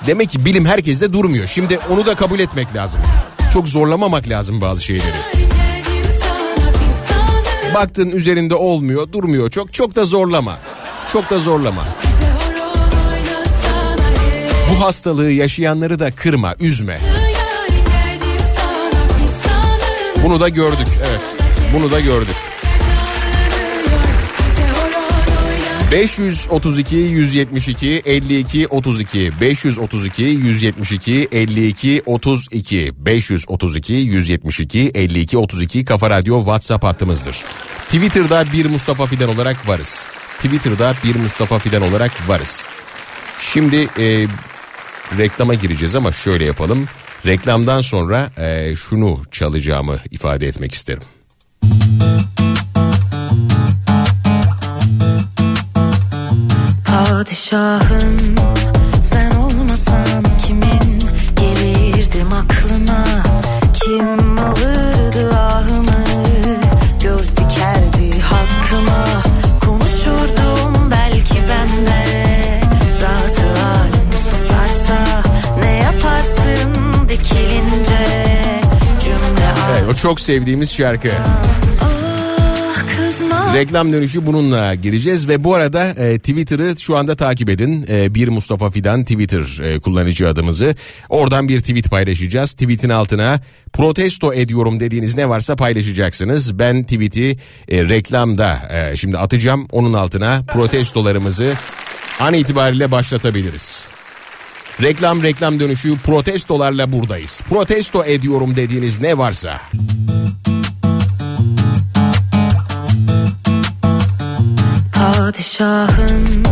demek ki bilim herkeste durmuyor. Şimdi onu da kabul etmek lazım. Çok zorlamamak lazım bazı şeyleri. Baktın üzerinde olmuyor, durmuyor. Çok çok da zorlama. Çok da zorlama. Bu hastalığı yaşayanları da kırma, üzme. Bunu da gördük. Evet. Bunu da gördük. 532 172 52 32 532 172 52 32 532 172 52 32 Kafa Radyo WhatsApp hattımızdır. Twitter'da bir Mustafa Fidan olarak varız. Twitter'da bir Mustafa Fidan olarak varız. Şimdi e, reklama gireceğiz ama şöyle yapalım. Reklamdan sonra e, şunu çalacağımı ifade etmek isterim. Padişahım sen olmasan kimin? Gelirdim aklına Kim alırdı ahımı? Göz dikerdi hakkıma. Konuşurdum belki ben de. Zatı halin susarsa Ne yaparsın dikilince? Cümle Evet, o çok sevdiğimiz şarkı. Reklam dönüşü bununla gireceğiz ve bu arada e, Twitter'ı şu anda takip edin. E, bir Mustafa Fidan Twitter e, kullanıcı adımızı. Oradan bir tweet paylaşacağız. Tweet'in altına protesto ediyorum dediğiniz ne varsa paylaşacaksınız. Ben tweet'i e, reklamda e, şimdi atacağım. Onun altına protestolarımızı an itibariyle başlatabiliriz. Reklam reklam dönüşü protestolarla buradayız. Protesto ediyorum dediğiniz ne varsa. Padişahım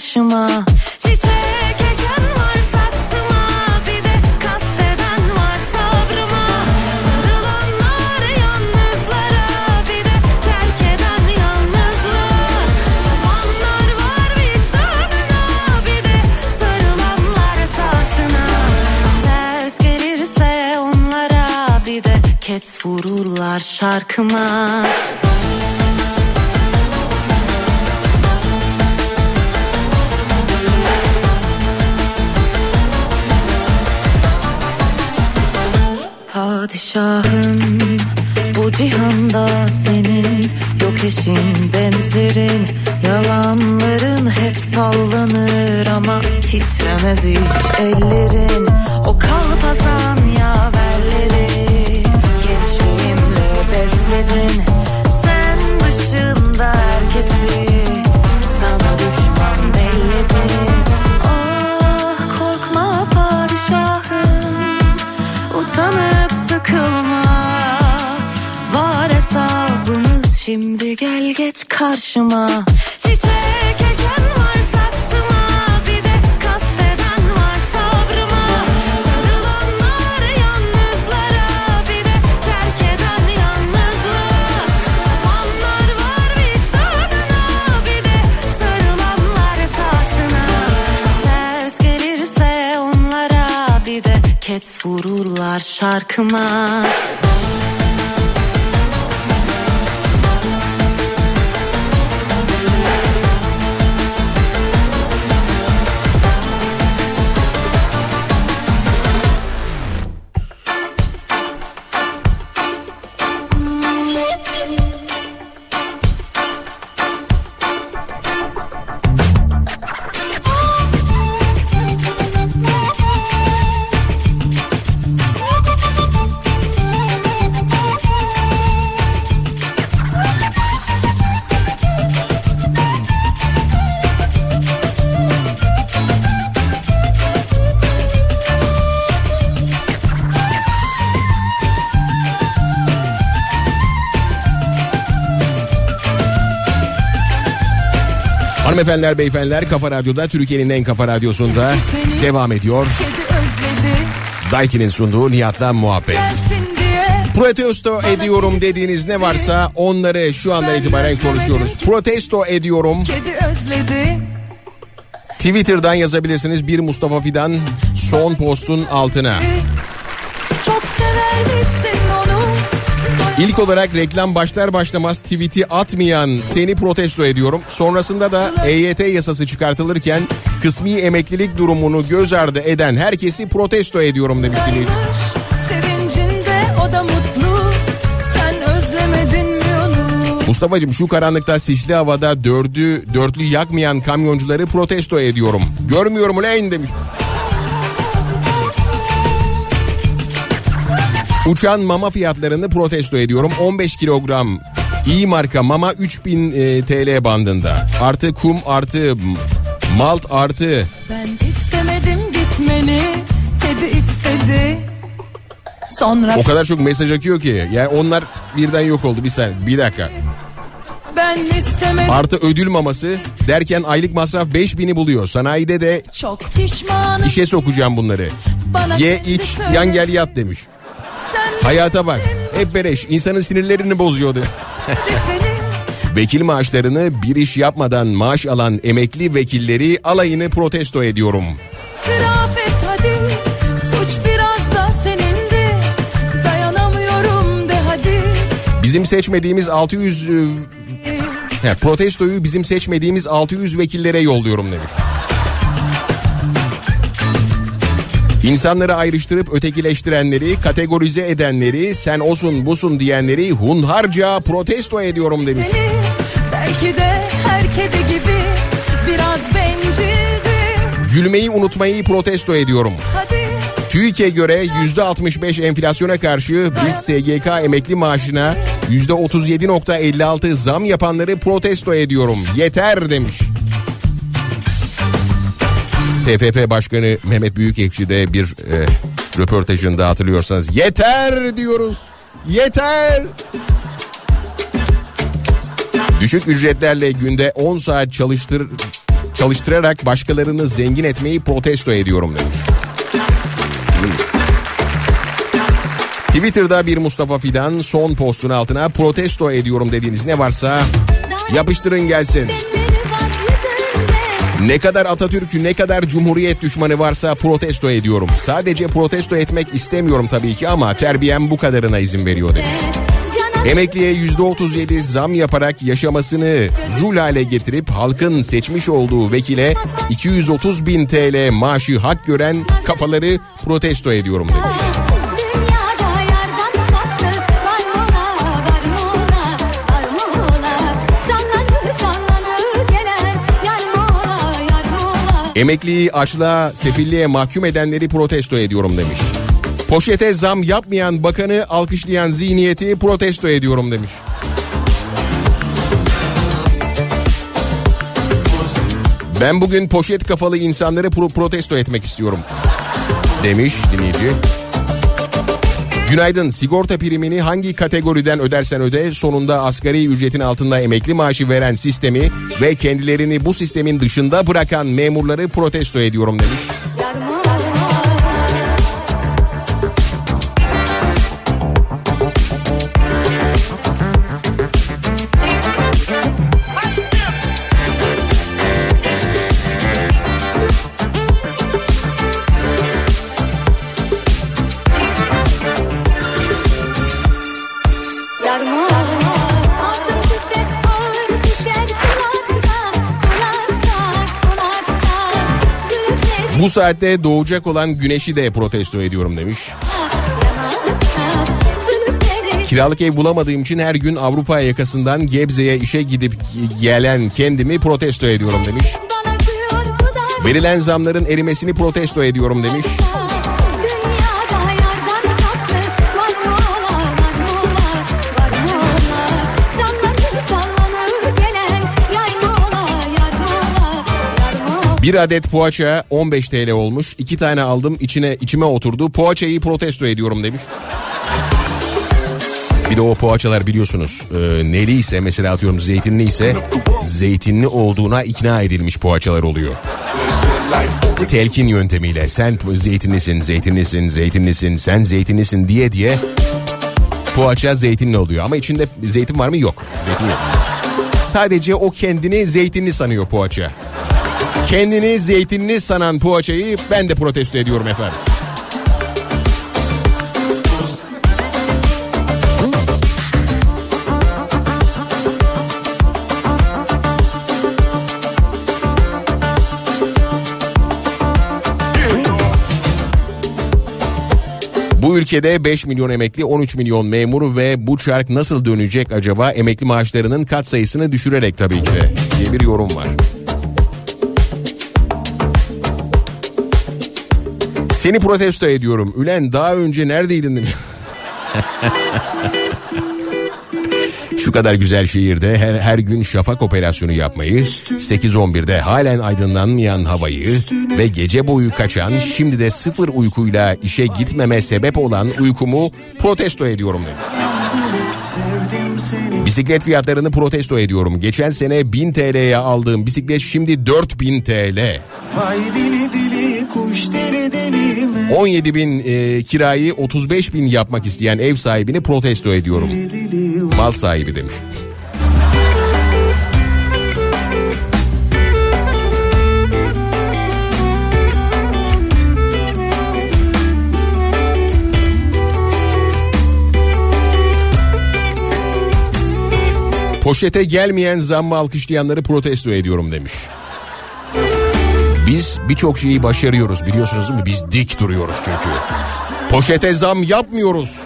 karşıma Hanımefendiler, beyefendiler Kafa Radyo'da Türkiye'nin en kafa radyosunda devam ediyor. Daiki'nin sunduğu Nihat'la muhabbet. Protesto ediyorum dediğiniz ne varsa onları şu andan itibaren konuşuyoruz. Protesto ediyorum. Twitter'dan yazabilirsiniz bir Mustafa Fidan son postun altına. İlk olarak reklam başlar başlamaz tweet'i atmayan seni protesto ediyorum. Sonrasında da EYT yasası çıkartılırken kısmi emeklilik durumunu göz ardı eden herkesi protesto ediyorum demiş dinleyici. Mustafa'cığım şu karanlıkta sisli havada dördü dörtlü yakmayan kamyoncuları protesto ediyorum. Görmüyorum ulan demiş. Uçan mama fiyatlarını protesto ediyorum. 15 kilogram iyi marka mama 3000 e, TL bandında. Artı kum artı malt artı Ben istemedim gitmeni Kedi istedi Sonra o kadar çok mesaj akıyor ki. Yani onlar birden yok oldu bir saniye. Bir dakika. ben istemedim Artı ödül maması derken aylık masraf 5000'i buluyor. Sanayide de Çok pişmanım işe sokacağım bunları. Bana Ye iç söyle. yan gel yat demiş. Hayata bak. Hep bereş. İnsanın sinirlerini bozuyordu. (laughs) Vekil maaşlarını bir iş yapmadan maaş alan emekli vekilleri alayını protesto ediyorum. itiraf et hadi Suç biraz da senindi Dayanamıyorum de hadi Bizim seçmediğimiz 600 e, he, protestoyu bizim seçmediğimiz 600 vekillere yolluyorum demiş. İnsanları ayrıştırıp ötekileştirenleri, kategorize edenleri, sen osun busun diyenleri hunharca protesto ediyorum demiş. Seni belki de her kedi gibi Biraz bencildim Gülmeyi unutmayı protesto ediyorum. Hadi TÜİK'e göre %65 enflasyona karşı biz SGK emekli maaşına %37.56 zam yapanları protesto ediyorum. Yeter demiş. TFF Başkanı Mehmet Büyükekşi de bir e, röportajında hatırlıyorsanız yeter diyoruz. Yeter. Düşük ücretlerle günde 10 saat çalıştır çalıştırarak başkalarını zengin etmeyi protesto ediyorum demiş. Twitter'da bir Mustafa Fidan son postun altına protesto ediyorum dediğiniz ne varsa yapıştırın gelsin. Ne kadar Atatürk'ü ne kadar Cumhuriyet düşmanı varsa protesto ediyorum. Sadece protesto etmek istemiyorum tabii ki ama terbiyem bu kadarına izin veriyor demiş. Emekliye %37 zam yaparak yaşamasını zul hale getirip halkın seçmiş olduğu vekile 230 bin TL maaşı hak gören kafaları protesto ediyorum demiş. Emekliyi açlığa, sefilliğe mahkum edenleri protesto ediyorum demiş. Poşete zam yapmayan bakanı alkışlayan zihniyeti protesto ediyorum demiş. Ben bugün poşet kafalı insanları pro- protesto etmek istiyorum. Demiş dinleyici. Günaydın. Sigorta primini hangi kategoriden ödersen öde sonunda asgari ücretin altında emekli maaşı veren sistemi ve kendilerini bu sistemin dışında bırakan memurları protesto ediyorum demiş. Bu saatte doğacak olan güneşi de protesto ediyorum demiş. Kiralık ev bulamadığım için her gün Avrupa yakasından Gebze'ye işe gidip gelen kendimi protesto ediyorum demiş. Verilen zamların erimesini protesto ediyorum demiş. Bir adet poğaça 15 TL olmuş. İki tane aldım içine içime oturdu. Poğaçayı protesto ediyorum demiş. Bir de o poğaçalar biliyorsunuz e, neli ise mesela atıyorum zeytinli ise zeytinli olduğuna ikna edilmiş poğaçalar oluyor. Telkin yöntemiyle sen zeytinlisin, zeytinlisin, zeytinlisin, sen zeytinlisin diye diye poğaça zeytinli oluyor. Ama içinde zeytin var mı? Yok. Zeytin yok. Sadece o kendini zeytinli sanıyor poğaça. Kendini zeytinli sanan poğaçayı ben de protesto ediyorum efendim. Bu ülkede 5 milyon emekli, 13 milyon memuru ve bu çark nasıl dönecek acaba? Emekli maaşlarının kat sayısını düşürerek tabii ki de diye bir yorum var. Seni protesto ediyorum. Ülen daha önce neredeydin? (laughs) Şu kadar güzel şehirde her, her gün şafak operasyonu yapmayı, 8-11'de halen aydınlanmayan havayı ve gece boyu kaçan, şimdi de sıfır uykuyla işe gitmeme sebep olan uykumu protesto ediyorum dedi. Bisiklet fiyatlarını protesto ediyorum. Geçen sene 1000 TL'ye aldığım bisiklet şimdi 4000 TL. Vay dili dili kuş dili dili mi 17 bin e, kirayı 35 bin yapmak isteyen ev sahibini protesto ediyorum. Mal sahibi demiş. Poşete gelmeyen zammı alkışlayanları protesto ediyorum demiş. Biz birçok şeyi başarıyoruz biliyorsunuz değil mi? Biz dik duruyoruz çünkü. Poşete zam yapmıyoruz.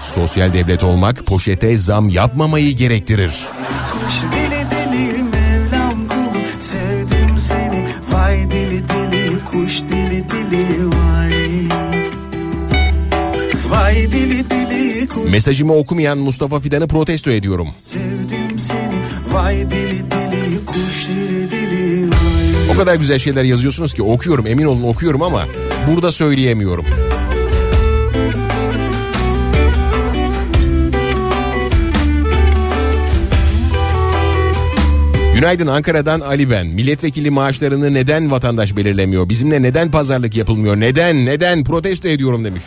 Sosyal devlet olmak poşete zam yapmamayı gerektirir. kuş dili dili Mevlam kulu sevdim seni Vay dili dili kuş dili dili vay Vay dili dili kuş Mesajımı okumayan Mustafa Fidan'ı protesto ediyorum. sevdim seni Vay dili dili O kadar güzel şeyler yazıyorsunuz ki okuyorum emin olun okuyorum ama burada söyleyemiyorum. Günaydın Ankara'dan Ali ben. Milletvekili maaşlarını neden vatandaş belirlemiyor? Bizimle neden pazarlık yapılmıyor? Neden? Neden? Protesto ediyorum demiş.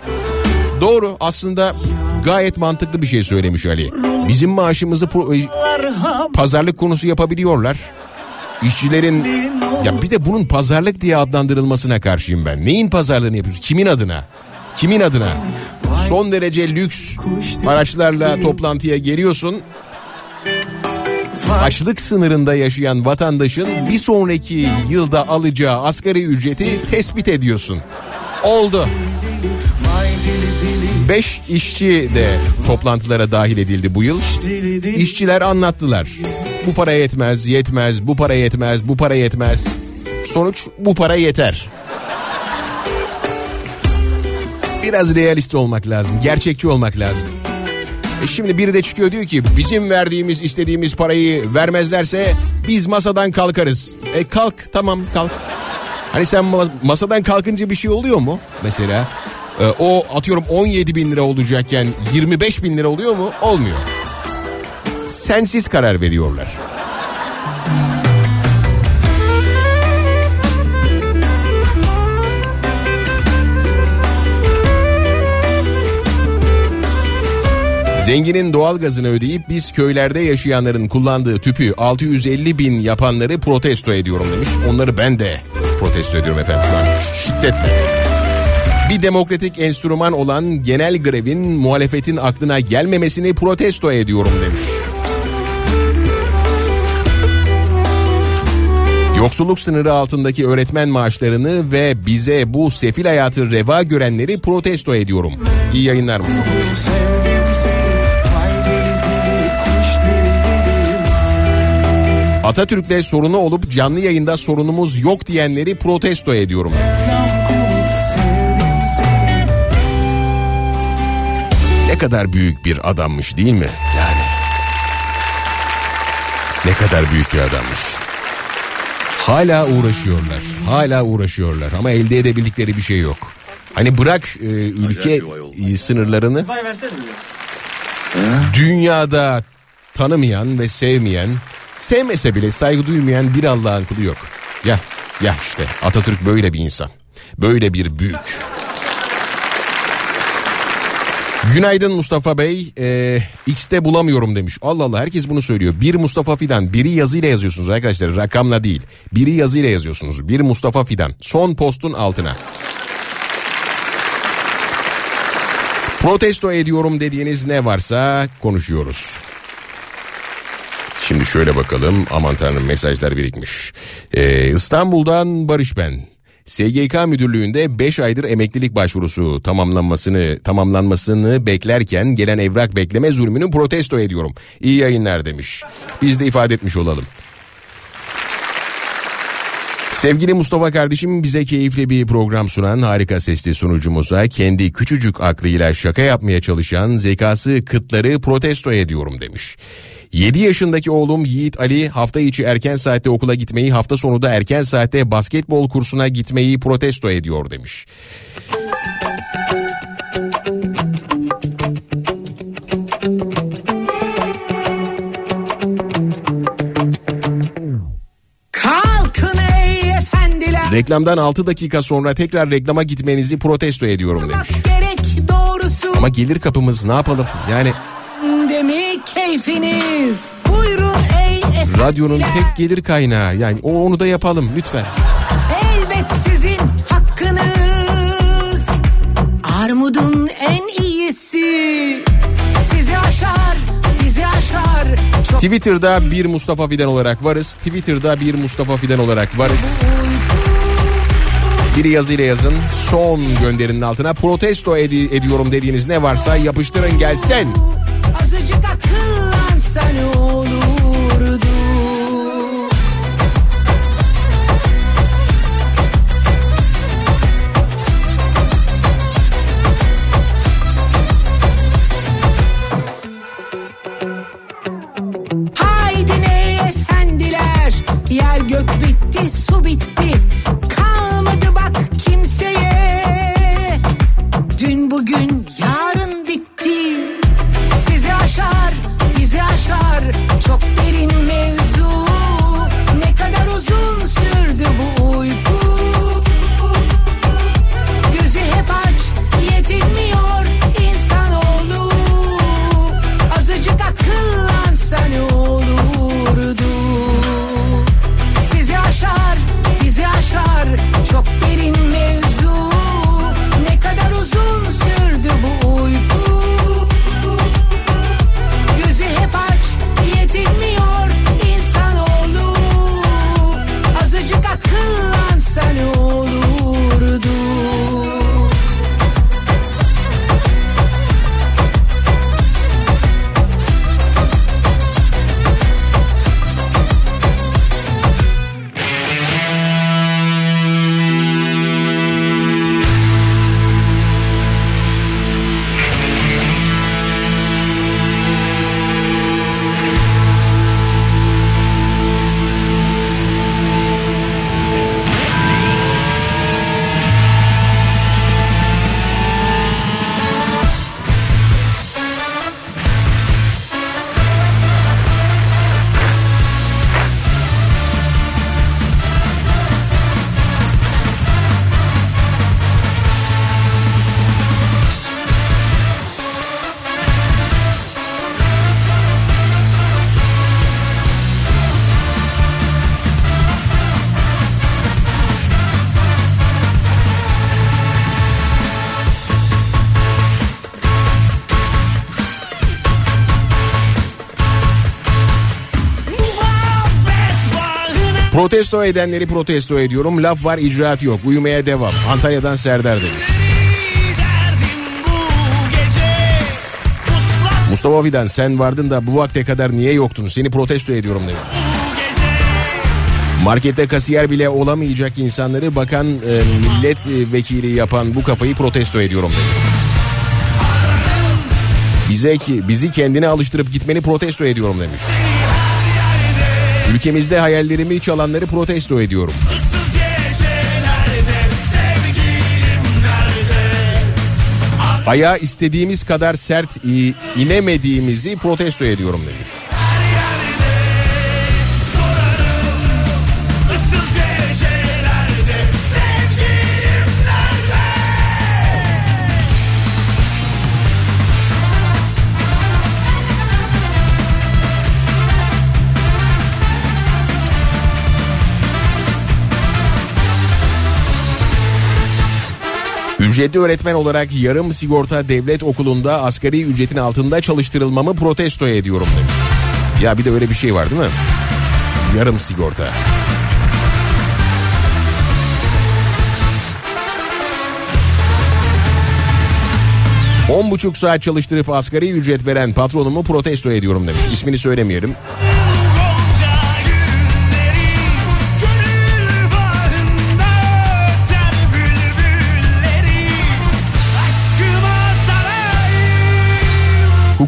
Doğru aslında gayet mantıklı bir şey söylemiş Ali. Bizim maaşımızı pro- pazarlık konusu yapabiliyorlar. İşçilerin ya bir de bunun pazarlık diye adlandırılmasına karşıyım ben. Neyin pazarlığını yapıyoruz? Kimin adına? Kimin adına? Son derece lüks araçlarla toplantıya geliyorsun. Açlık sınırında yaşayan vatandaşın bir sonraki yılda alacağı asgari ücreti tespit ediyorsun. Oldu. 5 işçi de toplantılara dahil edildi bu yıl. İşçiler anlattılar. Bu para yetmez, yetmez, bu para yetmez, bu para yetmez. Sonuç bu para yeter. Biraz realist olmak lazım, gerçekçi olmak lazım. E şimdi biri de çıkıyor diyor ki bizim verdiğimiz istediğimiz parayı vermezlerse biz masadan kalkarız. E kalk tamam kalk. Hani sen ma- masadan kalkınca bir şey oluyor mu mesela? E, o atıyorum 17 bin lira olacakken 25 bin lira oluyor mu? Olmuyor. Sensiz karar veriyorlar. Zenginin doğal gazını ödeyip biz köylerde yaşayanların kullandığı tüpü 650 bin yapanları protesto ediyorum demiş. Onları ben de protesto ediyorum efendim şu an şiddetle. Bir demokratik enstrüman olan genel grevin muhalefetin aklına gelmemesini protesto ediyorum demiş. Yoksulluk sınırı altındaki öğretmen maaşlarını ve bize bu sefil hayatı reva görenleri protesto ediyorum. İyi yayınlar Mustafa. Atatürk'le sorunu olup canlı yayında sorunumuz yok diyenleri protesto ediyorum. Mevlam Ne kadar büyük bir adammış değil mi? Yani. Ne kadar büyük bir adammış. Hala uğraşıyorlar. Hala uğraşıyorlar ama elde edebildikleri bir şey yok. Hani bırak e, ülke e, sınırlarını? Dünyada tanımayan ve sevmeyen, sevmese bile saygı duymayan bir Allah'ın kulu yok. Ya, ya işte Atatürk böyle bir insan. Böyle bir büyük. Günaydın Mustafa Bey. Ee, X'te bulamıyorum demiş. Allah Allah herkes bunu söylüyor. Bir Mustafa Fidan. Biri yazıyla yazıyorsunuz arkadaşlar. Rakamla değil. Biri yazıyla yazıyorsunuz. Bir Mustafa Fidan. Son postun altına. Protesto ediyorum dediğiniz ne varsa konuşuyoruz. Şimdi şöyle bakalım. Aman tanrım mesajlar birikmiş. Ee, İstanbul'dan Barış ben. SGK müdürlüğünde 5 aydır emeklilik başvurusu tamamlanmasını tamamlanmasını beklerken gelen evrak bekleme zulmünü protesto ediyorum. İyi yayınlar demiş. Biz de ifade etmiş olalım. Sevgili Mustafa kardeşim bize keyifli bir program sunan harika sesli sunucumuza kendi küçücük aklıyla şaka yapmaya çalışan zekası kıtları protesto ediyorum demiş. 7 yaşındaki oğlum Yiğit Ali hafta içi erken saatte okula gitmeyi hafta sonu da erken saatte basketbol kursuna gitmeyi protesto ediyor demiş. Reklamdan 6 dakika sonra tekrar reklama gitmenizi protesto ediyorum demiş. Ama gelir kapımız ne yapalım? Yani demi keyfiniz. Buyurun ey efendiler. radyonun tek gelir kaynağı. Yani o onu da yapalım lütfen. Elbet sizin hakkınız. Armudun en iyisi. Sizi aşar, bizi aşar. Çok Twitter'da bir Mustafa Fidan olarak varız. Twitter'da bir Mustafa Fidan olarak varız. Bir yazıyla yazın. Son gönderinin altına protesto edi- ediyorum dediğiniz ne varsa yapıştırın gelsin. Protesto edenleri protesto ediyorum. Laf var icraat yok. Uyumaya devam. Antalya'dan Serdar demiş. Mustafa Fidan sen vardın da bu vakte kadar niye yoktun? Seni protesto ediyorum demiş. Markette kasiyer bile olamayacak insanları bakan e, milletvekili yapan bu kafayı protesto ediyorum demiş. Bize ki bizi kendine alıştırıp gitmeni protesto ediyorum demiş. Ülkemizde hayallerimi çalanları protesto ediyorum. Ayağa istediğimiz kadar sert inemediğimizi protesto ediyorum demiş. Ücretli öğretmen olarak yarım sigorta devlet okulunda asgari ücretin altında çalıştırılmamı protesto ediyorum demiş. Ya bir de öyle bir şey var değil mi? Yarım sigorta. On buçuk saat çalıştırıp asgari ücret veren patronumu protesto ediyorum demiş. İsmini söylemeyelim.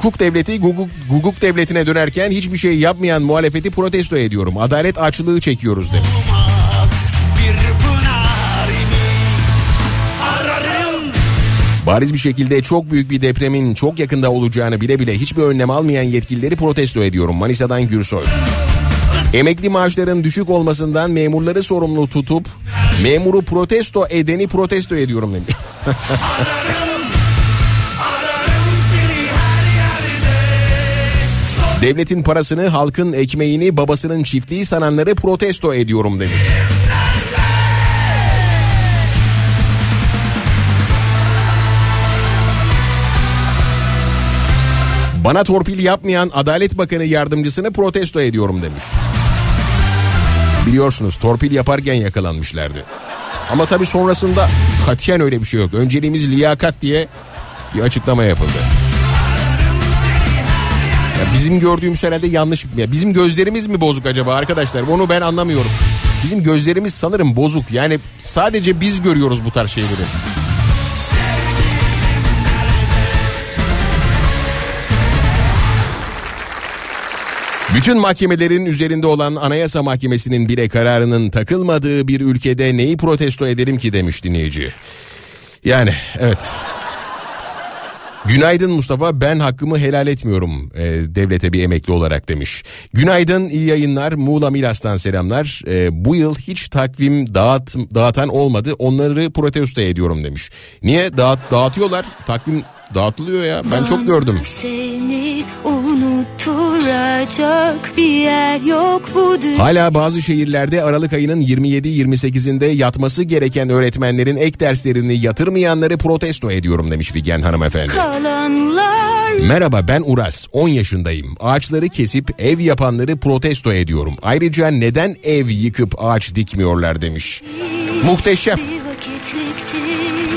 Hukuk devleti guguk, guguk devletine dönerken hiçbir şey yapmayan muhalefeti protesto ediyorum. Adalet açlığı çekiyoruz demiş. Bariz bir şekilde çok büyük bir depremin çok yakında olacağını bile bile hiçbir önlem almayan yetkilileri protesto ediyorum. Manisa'dan Gürsoy. Emekli maaşların düşük olmasından memurları sorumlu tutup memuru protesto edeni protesto ediyorum demiş. (laughs) Devletin parasını, halkın ekmeğini, babasının çiftliği sananları protesto ediyorum demiş. Bana torpil yapmayan Adalet Bakanı yardımcısını protesto ediyorum demiş. Biliyorsunuz torpil yaparken yakalanmışlardı. Ama tabii sonrasında katiyen öyle bir şey yok. Önceliğimiz liyakat diye bir açıklama yapıldı. Ya bizim gördüğümüz herhalde yanlış. Ya bizim gözlerimiz mi bozuk acaba arkadaşlar? Onu ben anlamıyorum. Bizim gözlerimiz sanırım bozuk. Yani sadece biz görüyoruz bu tarz şeyleri. Bütün mahkemelerin üzerinde olan Anayasa Mahkemesi'nin bile kararının takılmadığı bir ülkede neyi protesto ederim ki demiş dinleyici. Yani evet. Günaydın Mustafa ben hakkımı helal etmiyorum e, devlete bir emekli olarak demiş. Günaydın iyi yayınlar Muğla Milas'tan selamlar. E, bu yıl hiç takvim dağıt, dağıtan olmadı onları protesto ediyorum demiş. Niye dağıt, dağıtıyorlar takvim dağıtılıyor ya ben çok gördüm. Seni unutturacak bir yer yok bu dünyada. Hala bazı şehirlerde Aralık ayının 27-28'inde yatması gereken öğretmenlerin ek derslerini yatırmayanları protesto ediyorum demiş Figen hanımefendi. Kalanlar Merhaba ben Uras 10 yaşındayım. Ağaçları kesip ev yapanları protesto ediyorum. Ayrıca neden ev yıkıp ağaç dikmiyorlar demiş. Muhteşem. bir vakitlikti.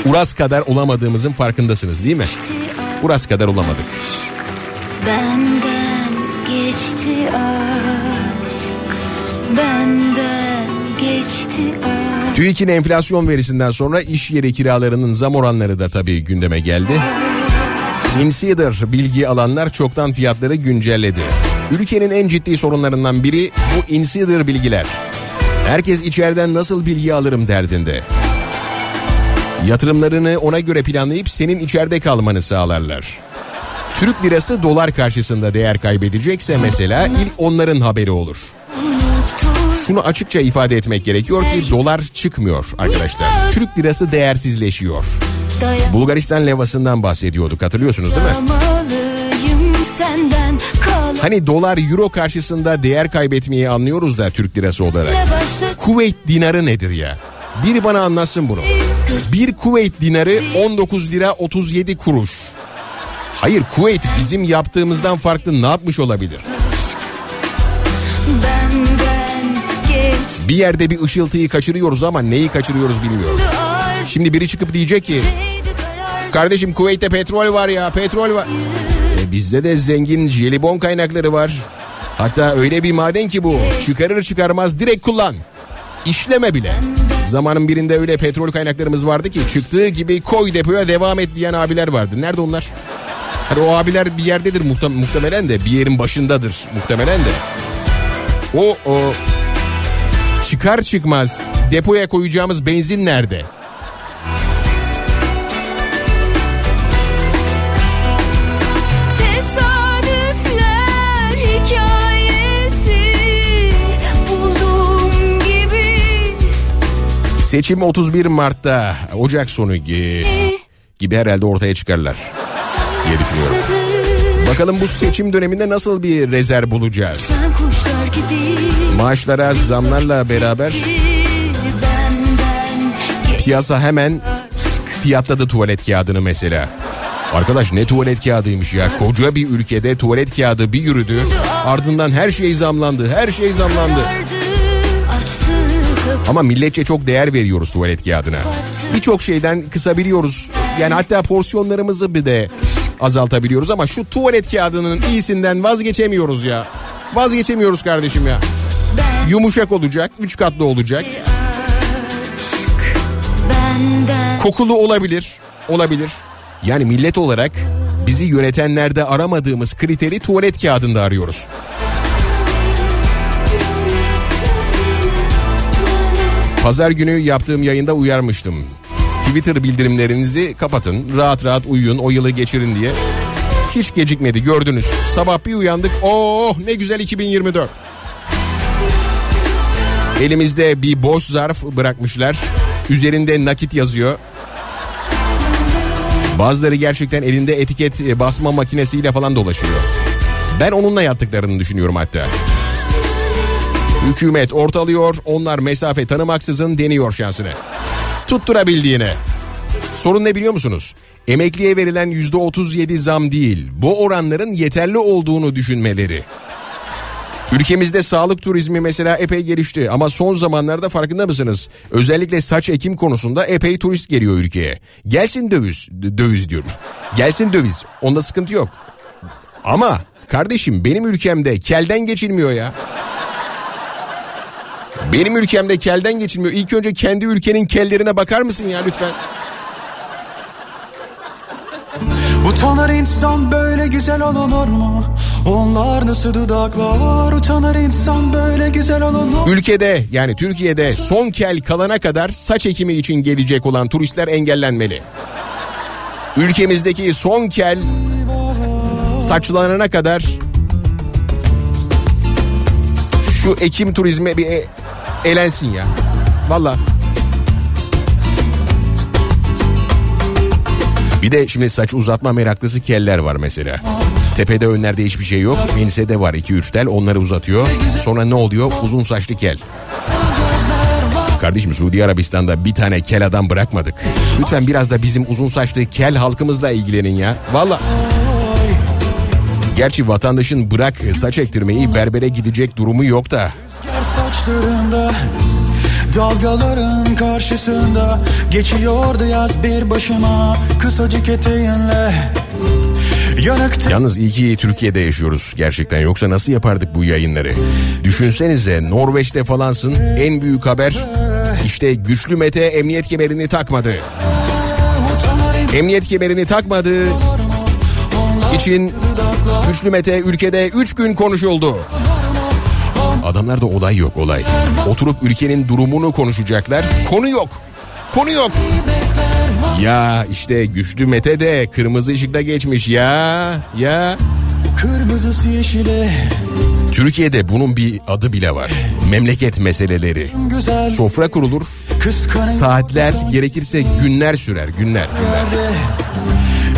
Uras kadar olamadığımızın farkındasınız değil mi? Uras kadar olamadık. Benden geçti aşk. Benden geçti aşk. TÜİK'in enflasyon verisinden sonra iş yeri kiralarının zam oranları da tabii gündeme geldi. Insider bilgi alanlar çoktan fiyatları güncelledi. Ülkenin en ciddi sorunlarından biri bu insider bilgiler. Herkes içeriden nasıl bilgi alırım derdinde. Yatırımlarını ona göre planlayıp senin içeride kalmanı sağlarlar. Türk lirası dolar karşısında değer kaybedecekse mesela ilk onların haberi olur. Şunu açıkça ifade etmek gerekiyor ki dolar çıkmıyor arkadaşlar. Türk lirası değersizleşiyor. Bulgaristan levasından bahsediyorduk hatırlıyorsunuz değil mi? Hani dolar euro karşısında değer kaybetmeyi anlıyoruz da Türk lirası olarak. Kuveyt dinarı nedir ya? Biri bana anlatsın bunu. Bir Kuveyt dinarı 19 lira 37 kuruş. Hayır Kuveyt bizim yaptığımızdan farklı ne yapmış olabilir? Bir yerde bir ışıltıyı kaçırıyoruz ama neyi kaçırıyoruz bilmiyorum. Şimdi biri çıkıp diyecek ki kardeşim Kuveyt'te petrol var ya petrol var. E bizde de zengin jelibon kaynakları var. Hatta öyle bir maden ki bu çıkarır çıkarmaz direkt kullan. İşleme bile. Zamanın birinde öyle petrol kaynaklarımız vardı ki çıktığı gibi koy depoya devam et diyen abiler vardı. Nerede onlar? Hani o abiler bir yerdedir muhtem- muhtemelen de bir yerin başındadır muhtemelen de. O o çıkar çıkmaz depoya koyacağımız benzin nerede? Seçim 31 Mart'ta Ocak sonu gi- gibi herhalde ortaya çıkarlar diye düşünüyorum. Bakalım bu seçim döneminde nasıl bir rezerv bulacağız? Gibi Maaşlara zamlarla beraber piyasa hemen fiyatladı tuvalet kağıdını mesela. Arkadaş ne tuvalet kağıdıymış ya. Koca bir ülkede tuvalet kağıdı bir yürüdü. Ardından her şey zamlandı. Her şey zamlandı. Ama milletçe çok değer veriyoruz tuvalet kağıdına. Birçok şeyden kısabiliyoruz. Yani hatta porsiyonlarımızı bir de azaltabiliyoruz ama şu tuvalet kağıdının iyisinden vazgeçemiyoruz ya. Vazgeçemiyoruz kardeşim ya. Yumuşak olacak, üç katlı olacak. Kokulu olabilir, olabilir. Yani millet olarak bizi yönetenlerde aramadığımız kriteri tuvalet kağıdında arıyoruz. Pazar günü yaptığım yayında uyarmıştım. Twitter bildirimlerinizi kapatın, rahat rahat uyuyun, o yılı geçirin diye. Hiç gecikmedi gördünüz. Sabah bir uyandık. Oh ne güzel 2024. Elimizde bir boş zarf bırakmışlar. Üzerinde nakit yazıyor. Bazıları gerçekten elinde etiket e, basma makinesiyle falan dolaşıyor. Ben onunla yattıklarını düşünüyorum hatta. Hükümet ortalıyor, onlar mesafe tanımaksızın deniyor şansını. Tutturabildiğine. Sorun ne biliyor musunuz? Emekliye verilen %37 zam değil, bu oranların yeterli olduğunu düşünmeleri. Ülkemizde sağlık turizmi mesela epey gelişti ama son zamanlarda farkında mısınız? Özellikle saç ekim konusunda epey turist geliyor ülkeye. Gelsin döviz, döviz diyorum. Gelsin döviz, onda sıkıntı yok. Ama kardeşim benim ülkemde kelden geçilmiyor ya. Benim ülkemde kelden geçilmiyor. İlk önce kendi ülkenin kellerine bakar mısın ya lütfen? Utanır insan böyle güzel olunur mu? Onlar nasıl dudaklar Utanır insan böyle güzel olunur Ülkede yani Türkiye'de son kel kalana kadar saç ekimi için gelecek olan turistler engellenmeli. Ülkemizdeki son kel saçlanana kadar şu ekim turizme bir elensin ya. Valla. Bir de şimdi saç uzatma meraklısı keller var mesela. Tepede önlerde hiçbir şey yok. Ensede var 2-3 tel onları uzatıyor. Sonra ne oluyor? Uzun saçlı kel. Kardeşim Suudi Arabistan'da bir tane kel adam bırakmadık. Lütfen biraz da bizim uzun saçlı kel halkımızla ilgilenin ya. Valla. Gerçi vatandaşın bırak saç ektirmeyi berbere gidecek durumu yok da. Saçlarında Dalgaların karşısında Geçiyordu yaz bir başıma Kısacık eteğinle Yanık Yalnız iyi ki Türkiye'de yaşıyoruz gerçekten. Yoksa nasıl yapardık bu yayınları? Düşünsenize Norveç'te falansın en büyük haber işte güçlü Mete emniyet kemerini takmadı. Emniyet kemerini takmadığı için güçlü Mete ülkede 3 gün konuşuldu. Adamlarda olay yok olay. Oturup ülkenin durumunu konuşacaklar. Konu yok. Konu yok. Ya işte güçlü Mete de kırmızı ışıkta geçmiş ya. Ya. Kırmızısı yeşile Türkiye'de bunun bir adı bile var. Memleket meseleleri. Sofra kurulur. Saatler gerekirse günler sürer günler. günler.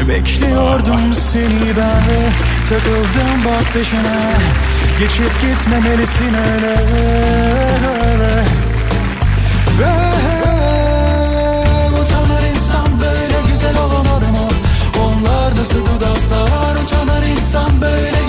Bekliyordum seni ben Takıldım bak peşine Geçip gitmemelisin öyle. Utanır insan böyle güzel olunur mu? Onlar nasıl dudaklar Utanır insan böyle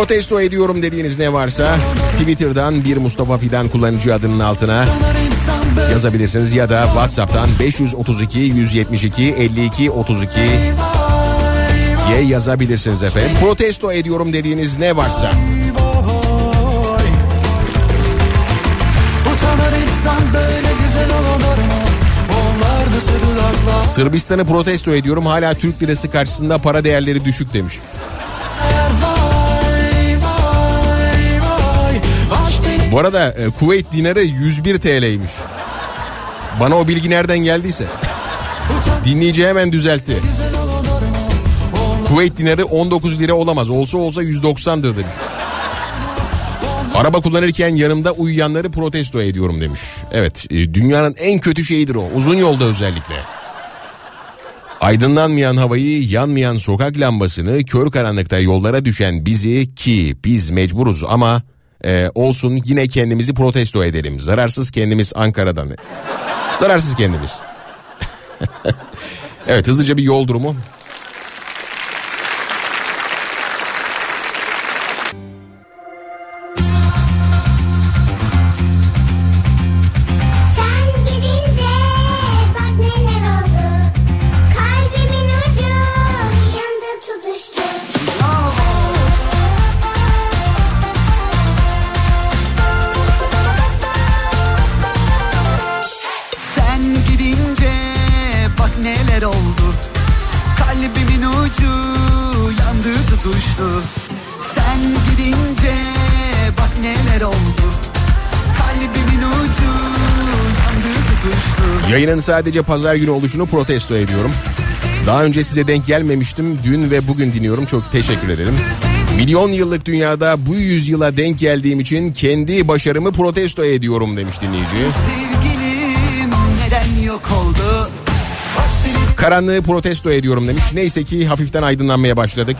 Protesto ediyorum dediğiniz ne varsa Twitter'dan bir Mustafa Fidan kullanıcı adının altına yazabilirsiniz ya da WhatsApp'tan 532 172 52 32 diye yazabilirsiniz efendim. Protesto ediyorum dediğiniz ne varsa. Sırbistan'ı protesto ediyorum hala Türk lirası karşısında para değerleri düşük demiş. Bu arada e, Kuveyt dinarı 101 TL'ymiş. Bana o bilgi nereden geldiyse. Dinleyici hemen düzeltti. Kuveyt dinarı 19 lira olamaz. Olsa olsa 190'dır demiş. Araba kullanırken yanımda uyuyanları protesto ediyorum demiş. Evet e, dünyanın en kötü şeyidir o. Uzun yolda özellikle. Aydınlanmayan havayı, yanmayan sokak lambasını, kör karanlıkta yollara düşen bizi ki biz mecburuz ama e, olsun yine kendimizi protesto edelim. Zararsız kendimiz Ankara'dan. Zararsız kendimiz. (laughs) evet hızlıca bir yol durumu. Yayının sadece pazar günü oluşunu protesto ediyorum. Daha önce size denk gelmemiştim. Dün ve bugün dinliyorum. Çok teşekkür ederim. Milyon yıllık dünyada bu yüzyıla denk geldiğim için kendi başarımı protesto ediyorum demiş dinleyici. Sevgilim neden yok oldu Karanlığı protesto ediyorum demiş. Neyse ki hafiften aydınlanmaya başladık.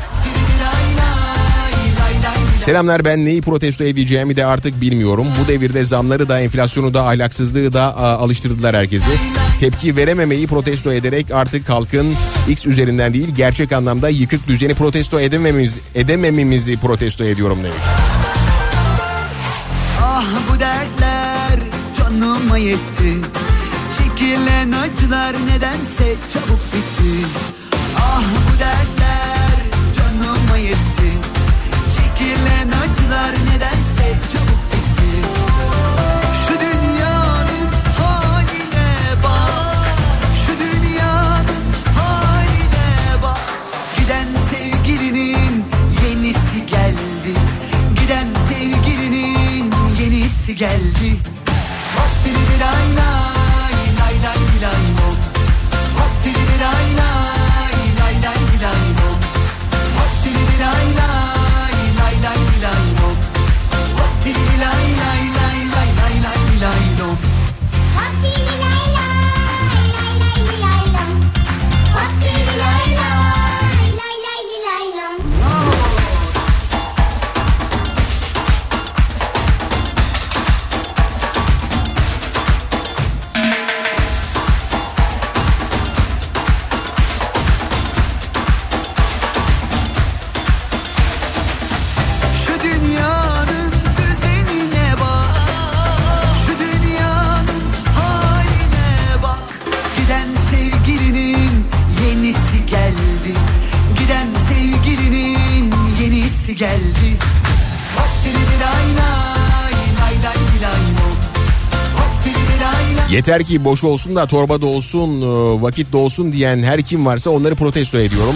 Selamlar ben neyi protesto edeceğimi de artık bilmiyorum. Bu devirde zamları da enflasyonu da ahlaksızlığı da a, alıştırdılar herkesi. Tepki verememeyi protesto ederek artık halkın X üzerinden değil gerçek anlamda yıkık düzeni protesto edememiz, edemememizi protesto ediyorum demiş. Ah bu dertler canıma yetti Çekilen acılar nedense çabuk bitti Ah bu dertler geldi. Hop dili lay lay Yeter ki boş olsun da torba da olsun, e, vakit de olsun diyen her kim varsa onları protesto ediyorum.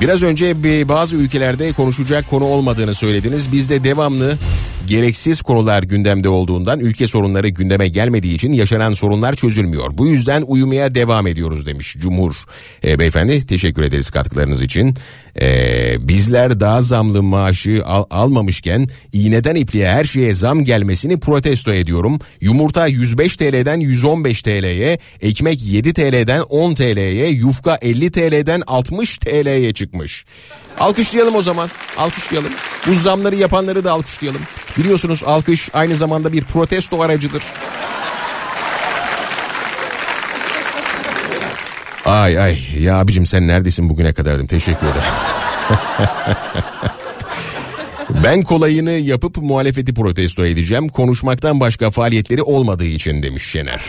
Biraz önce bir bazı ülkelerde konuşacak konu olmadığını söylediniz. Bizde devamlı gereksiz konular gündemde olduğundan ülke sorunları gündeme gelmediği için yaşanan sorunlar çözülmüyor. Bu yüzden uyumaya devam ediyoruz demiş Cumhur. E, beyefendi teşekkür ederiz katkılarınız için. E, bizler daha zamlı maaşı al- almamışken iğneden ipliğe her şeye zam gelmesini protesto ediyorum. Yumurta 105 TL'den 115 TL'ye, ekmek 7 TL'den 10 TL'ye, yufka 50 TL'den 60 TL'ye çıkmış. Alkışlayalım o zaman. Alkışlayalım. Bu zamları yapanları da alkışlayalım. Biliyorsunuz alkış aynı zamanda bir protesto aracıdır. Ay ay ya abicim sen neredesin bugüne kadardım teşekkür ederim. (laughs) ben kolayını yapıp muhalefeti protesto edeceğim. Konuşmaktan başka faaliyetleri olmadığı için demiş Şener.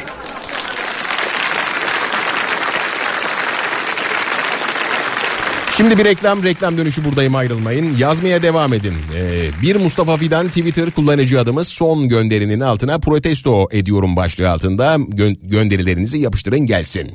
Şimdi bir reklam, reklam dönüşü buradayım ayrılmayın. Yazmaya devam edin. Ee, bir Mustafa Fidan Twitter kullanıcı adımız son gönderinin altına protesto ediyorum başlığı altında gö- gönderilerinizi yapıştırın gelsin.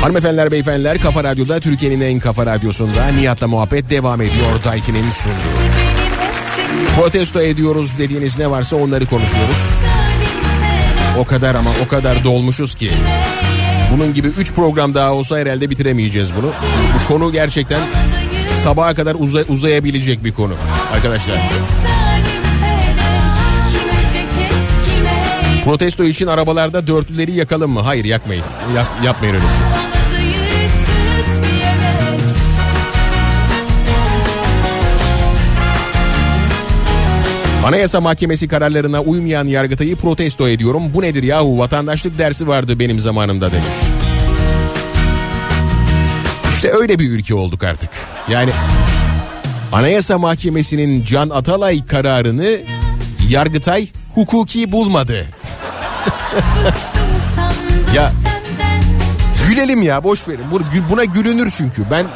Hanımefendiler, beyefendiler Kafa Radyo'da Türkiye'nin en kafa radyosunda Nihat'la muhabbet devam ediyor. Daiki'nin sunduğu. Protesto ediyoruz dediğiniz ne varsa onları konuşuyoruz. O kadar ama o kadar dolmuşuz ki. Bunun gibi 3 program daha olsa herhalde bitiremeyeceğiz bunu. Çünkü bu konu gerçekten sabaha kadar uza- uzayabilecek bir konu arkadaşlar. Protesto için arabalarda dörtlüleri yakalım mı? Hayır yakmayın. Yap- yapmayın öyle bir şey. Anayasa Mahkemesi kararlarına uymayan Yargıtay'ı protesto ediyorum. Bu nedir yahu vatandaşlık dersi vardı benim zamanımda demiş. İşte öyle bir ülke olduk artık. Yani Anayasa Mahkemesi'nin Can Atalay kararını Yargıtay hukuki bulmadı. ya gülelim ya boş verin. Bu- Buna gülünür çünkü. Ben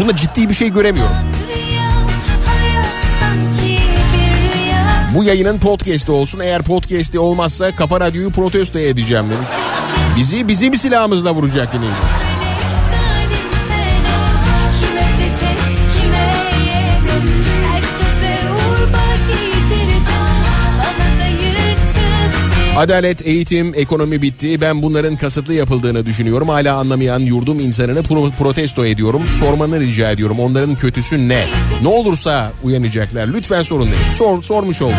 buna ciddi bir şey göremiyorum. Bu yayının podcast'i olsun. Eğer podcast'i olmazsa Kafa Radyo'yu protesto edeceğim demiş. Bizi bizim silahımızla vuracak dinleyici. Adalet, eğitim, ekonomi bitti. Ben bunların kasıtlı yapıldığını düşünüyorum. Hala anlamayan yurdum insanını pro- protesto ediyorum. Sormanı rica ediyorum. Onların kötüsü ne? Ne olursa uyanacaklar. Lütfen sorun demiş. Sor, sormuş oldum.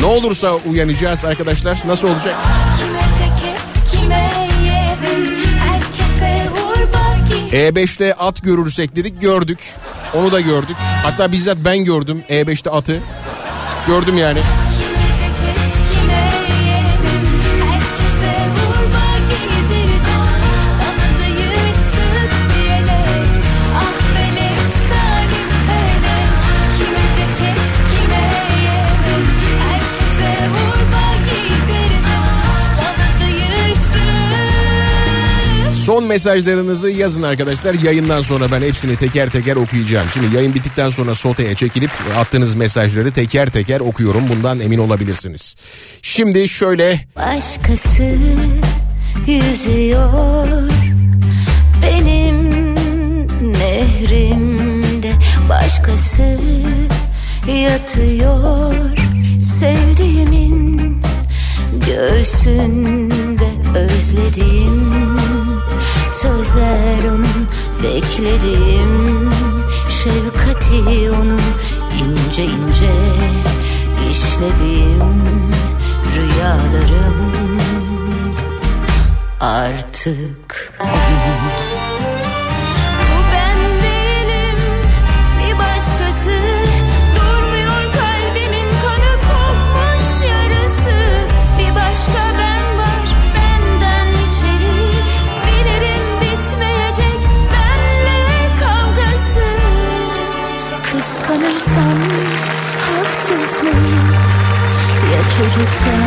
Ne olursa uyanacağız arkadaşlar. Nasıl olacak? Kime ceket kime yedim Herkese urba giydirdim E5'te at görürsek dedik gördük. Onu da gördük. Hatta bizzat ben gördüm E5'te atı. Gördüm yani. Son mesajlarınızı yazın arkadaşlar. Yayından sonra ben hepsini teker teker okuyacağım. Şimdi yayın bittikten sonra soteye çekilip attığınız mesajları teker teker okuyorum. Bundan emin olabilirsiniz. Şimdi şöyle Başkası yüzüyor benim nehrimde başkası yatıyor sevdiğimin göğsünde özlediğim sözler onun beklediğim. Şefkati onun ince ince işlediğim rüyalarım artık benim.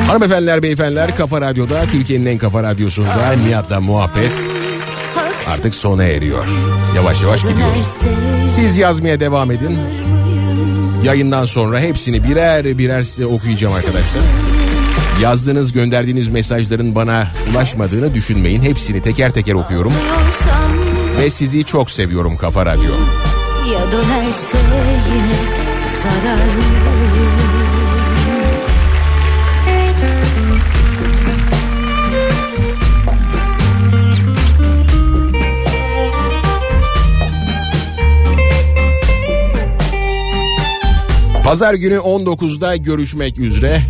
Hanımefendiler beyefendiler Kafa Radyo'da Türkiye'nin en kafa radyosunda Nihat'la muhabbet artık sona eriyor. Yavaş yavaş gidiyor. Siz yazmaya devam edin. Yayından sonra hepsini birer birer size okuyacağım arkadaşlar. Yazdığınız gönderdiğiniz mesajların bana ulaşmadığını düşünmeyin. Hepsini teker teker okuyorum. Ve sizi çok seviyorum Kafa Radyo. Ya dönerse yine sarar Pazar günü 19'da görüşmek üzere.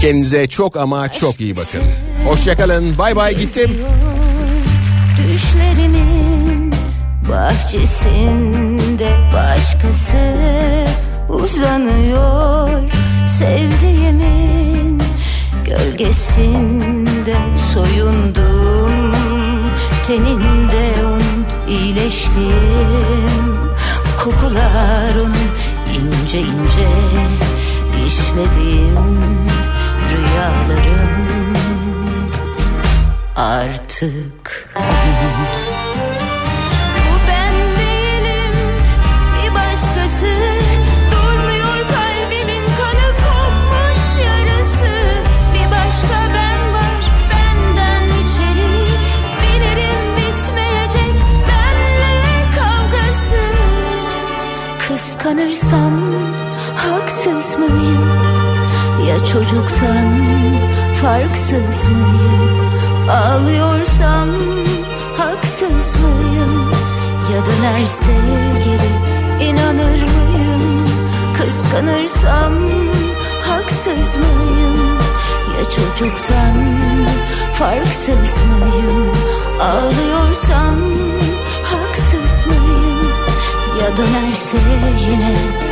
Kendinize çok ama çok iyi bakın. Hoşçakalın. Bay bay gittim. Düşlerimin bahçesinde başkası uzanıyor Sevdiğimin gölgesinde soyundum Teninde onun iyileştim Kokular onun ince ince işlediğim rüyalarım. Artık Kıskanırsam haksız mıyım? Ya çocuktan farksız mıyım? Ağlıyorsam haksız mıyım? Ya dönerse geri inanır mıyım? Kıskanırsam haksız mıyım? Ya çocuktan farksız mıyım? Ağlıyorsam haksız Ya dönerse yine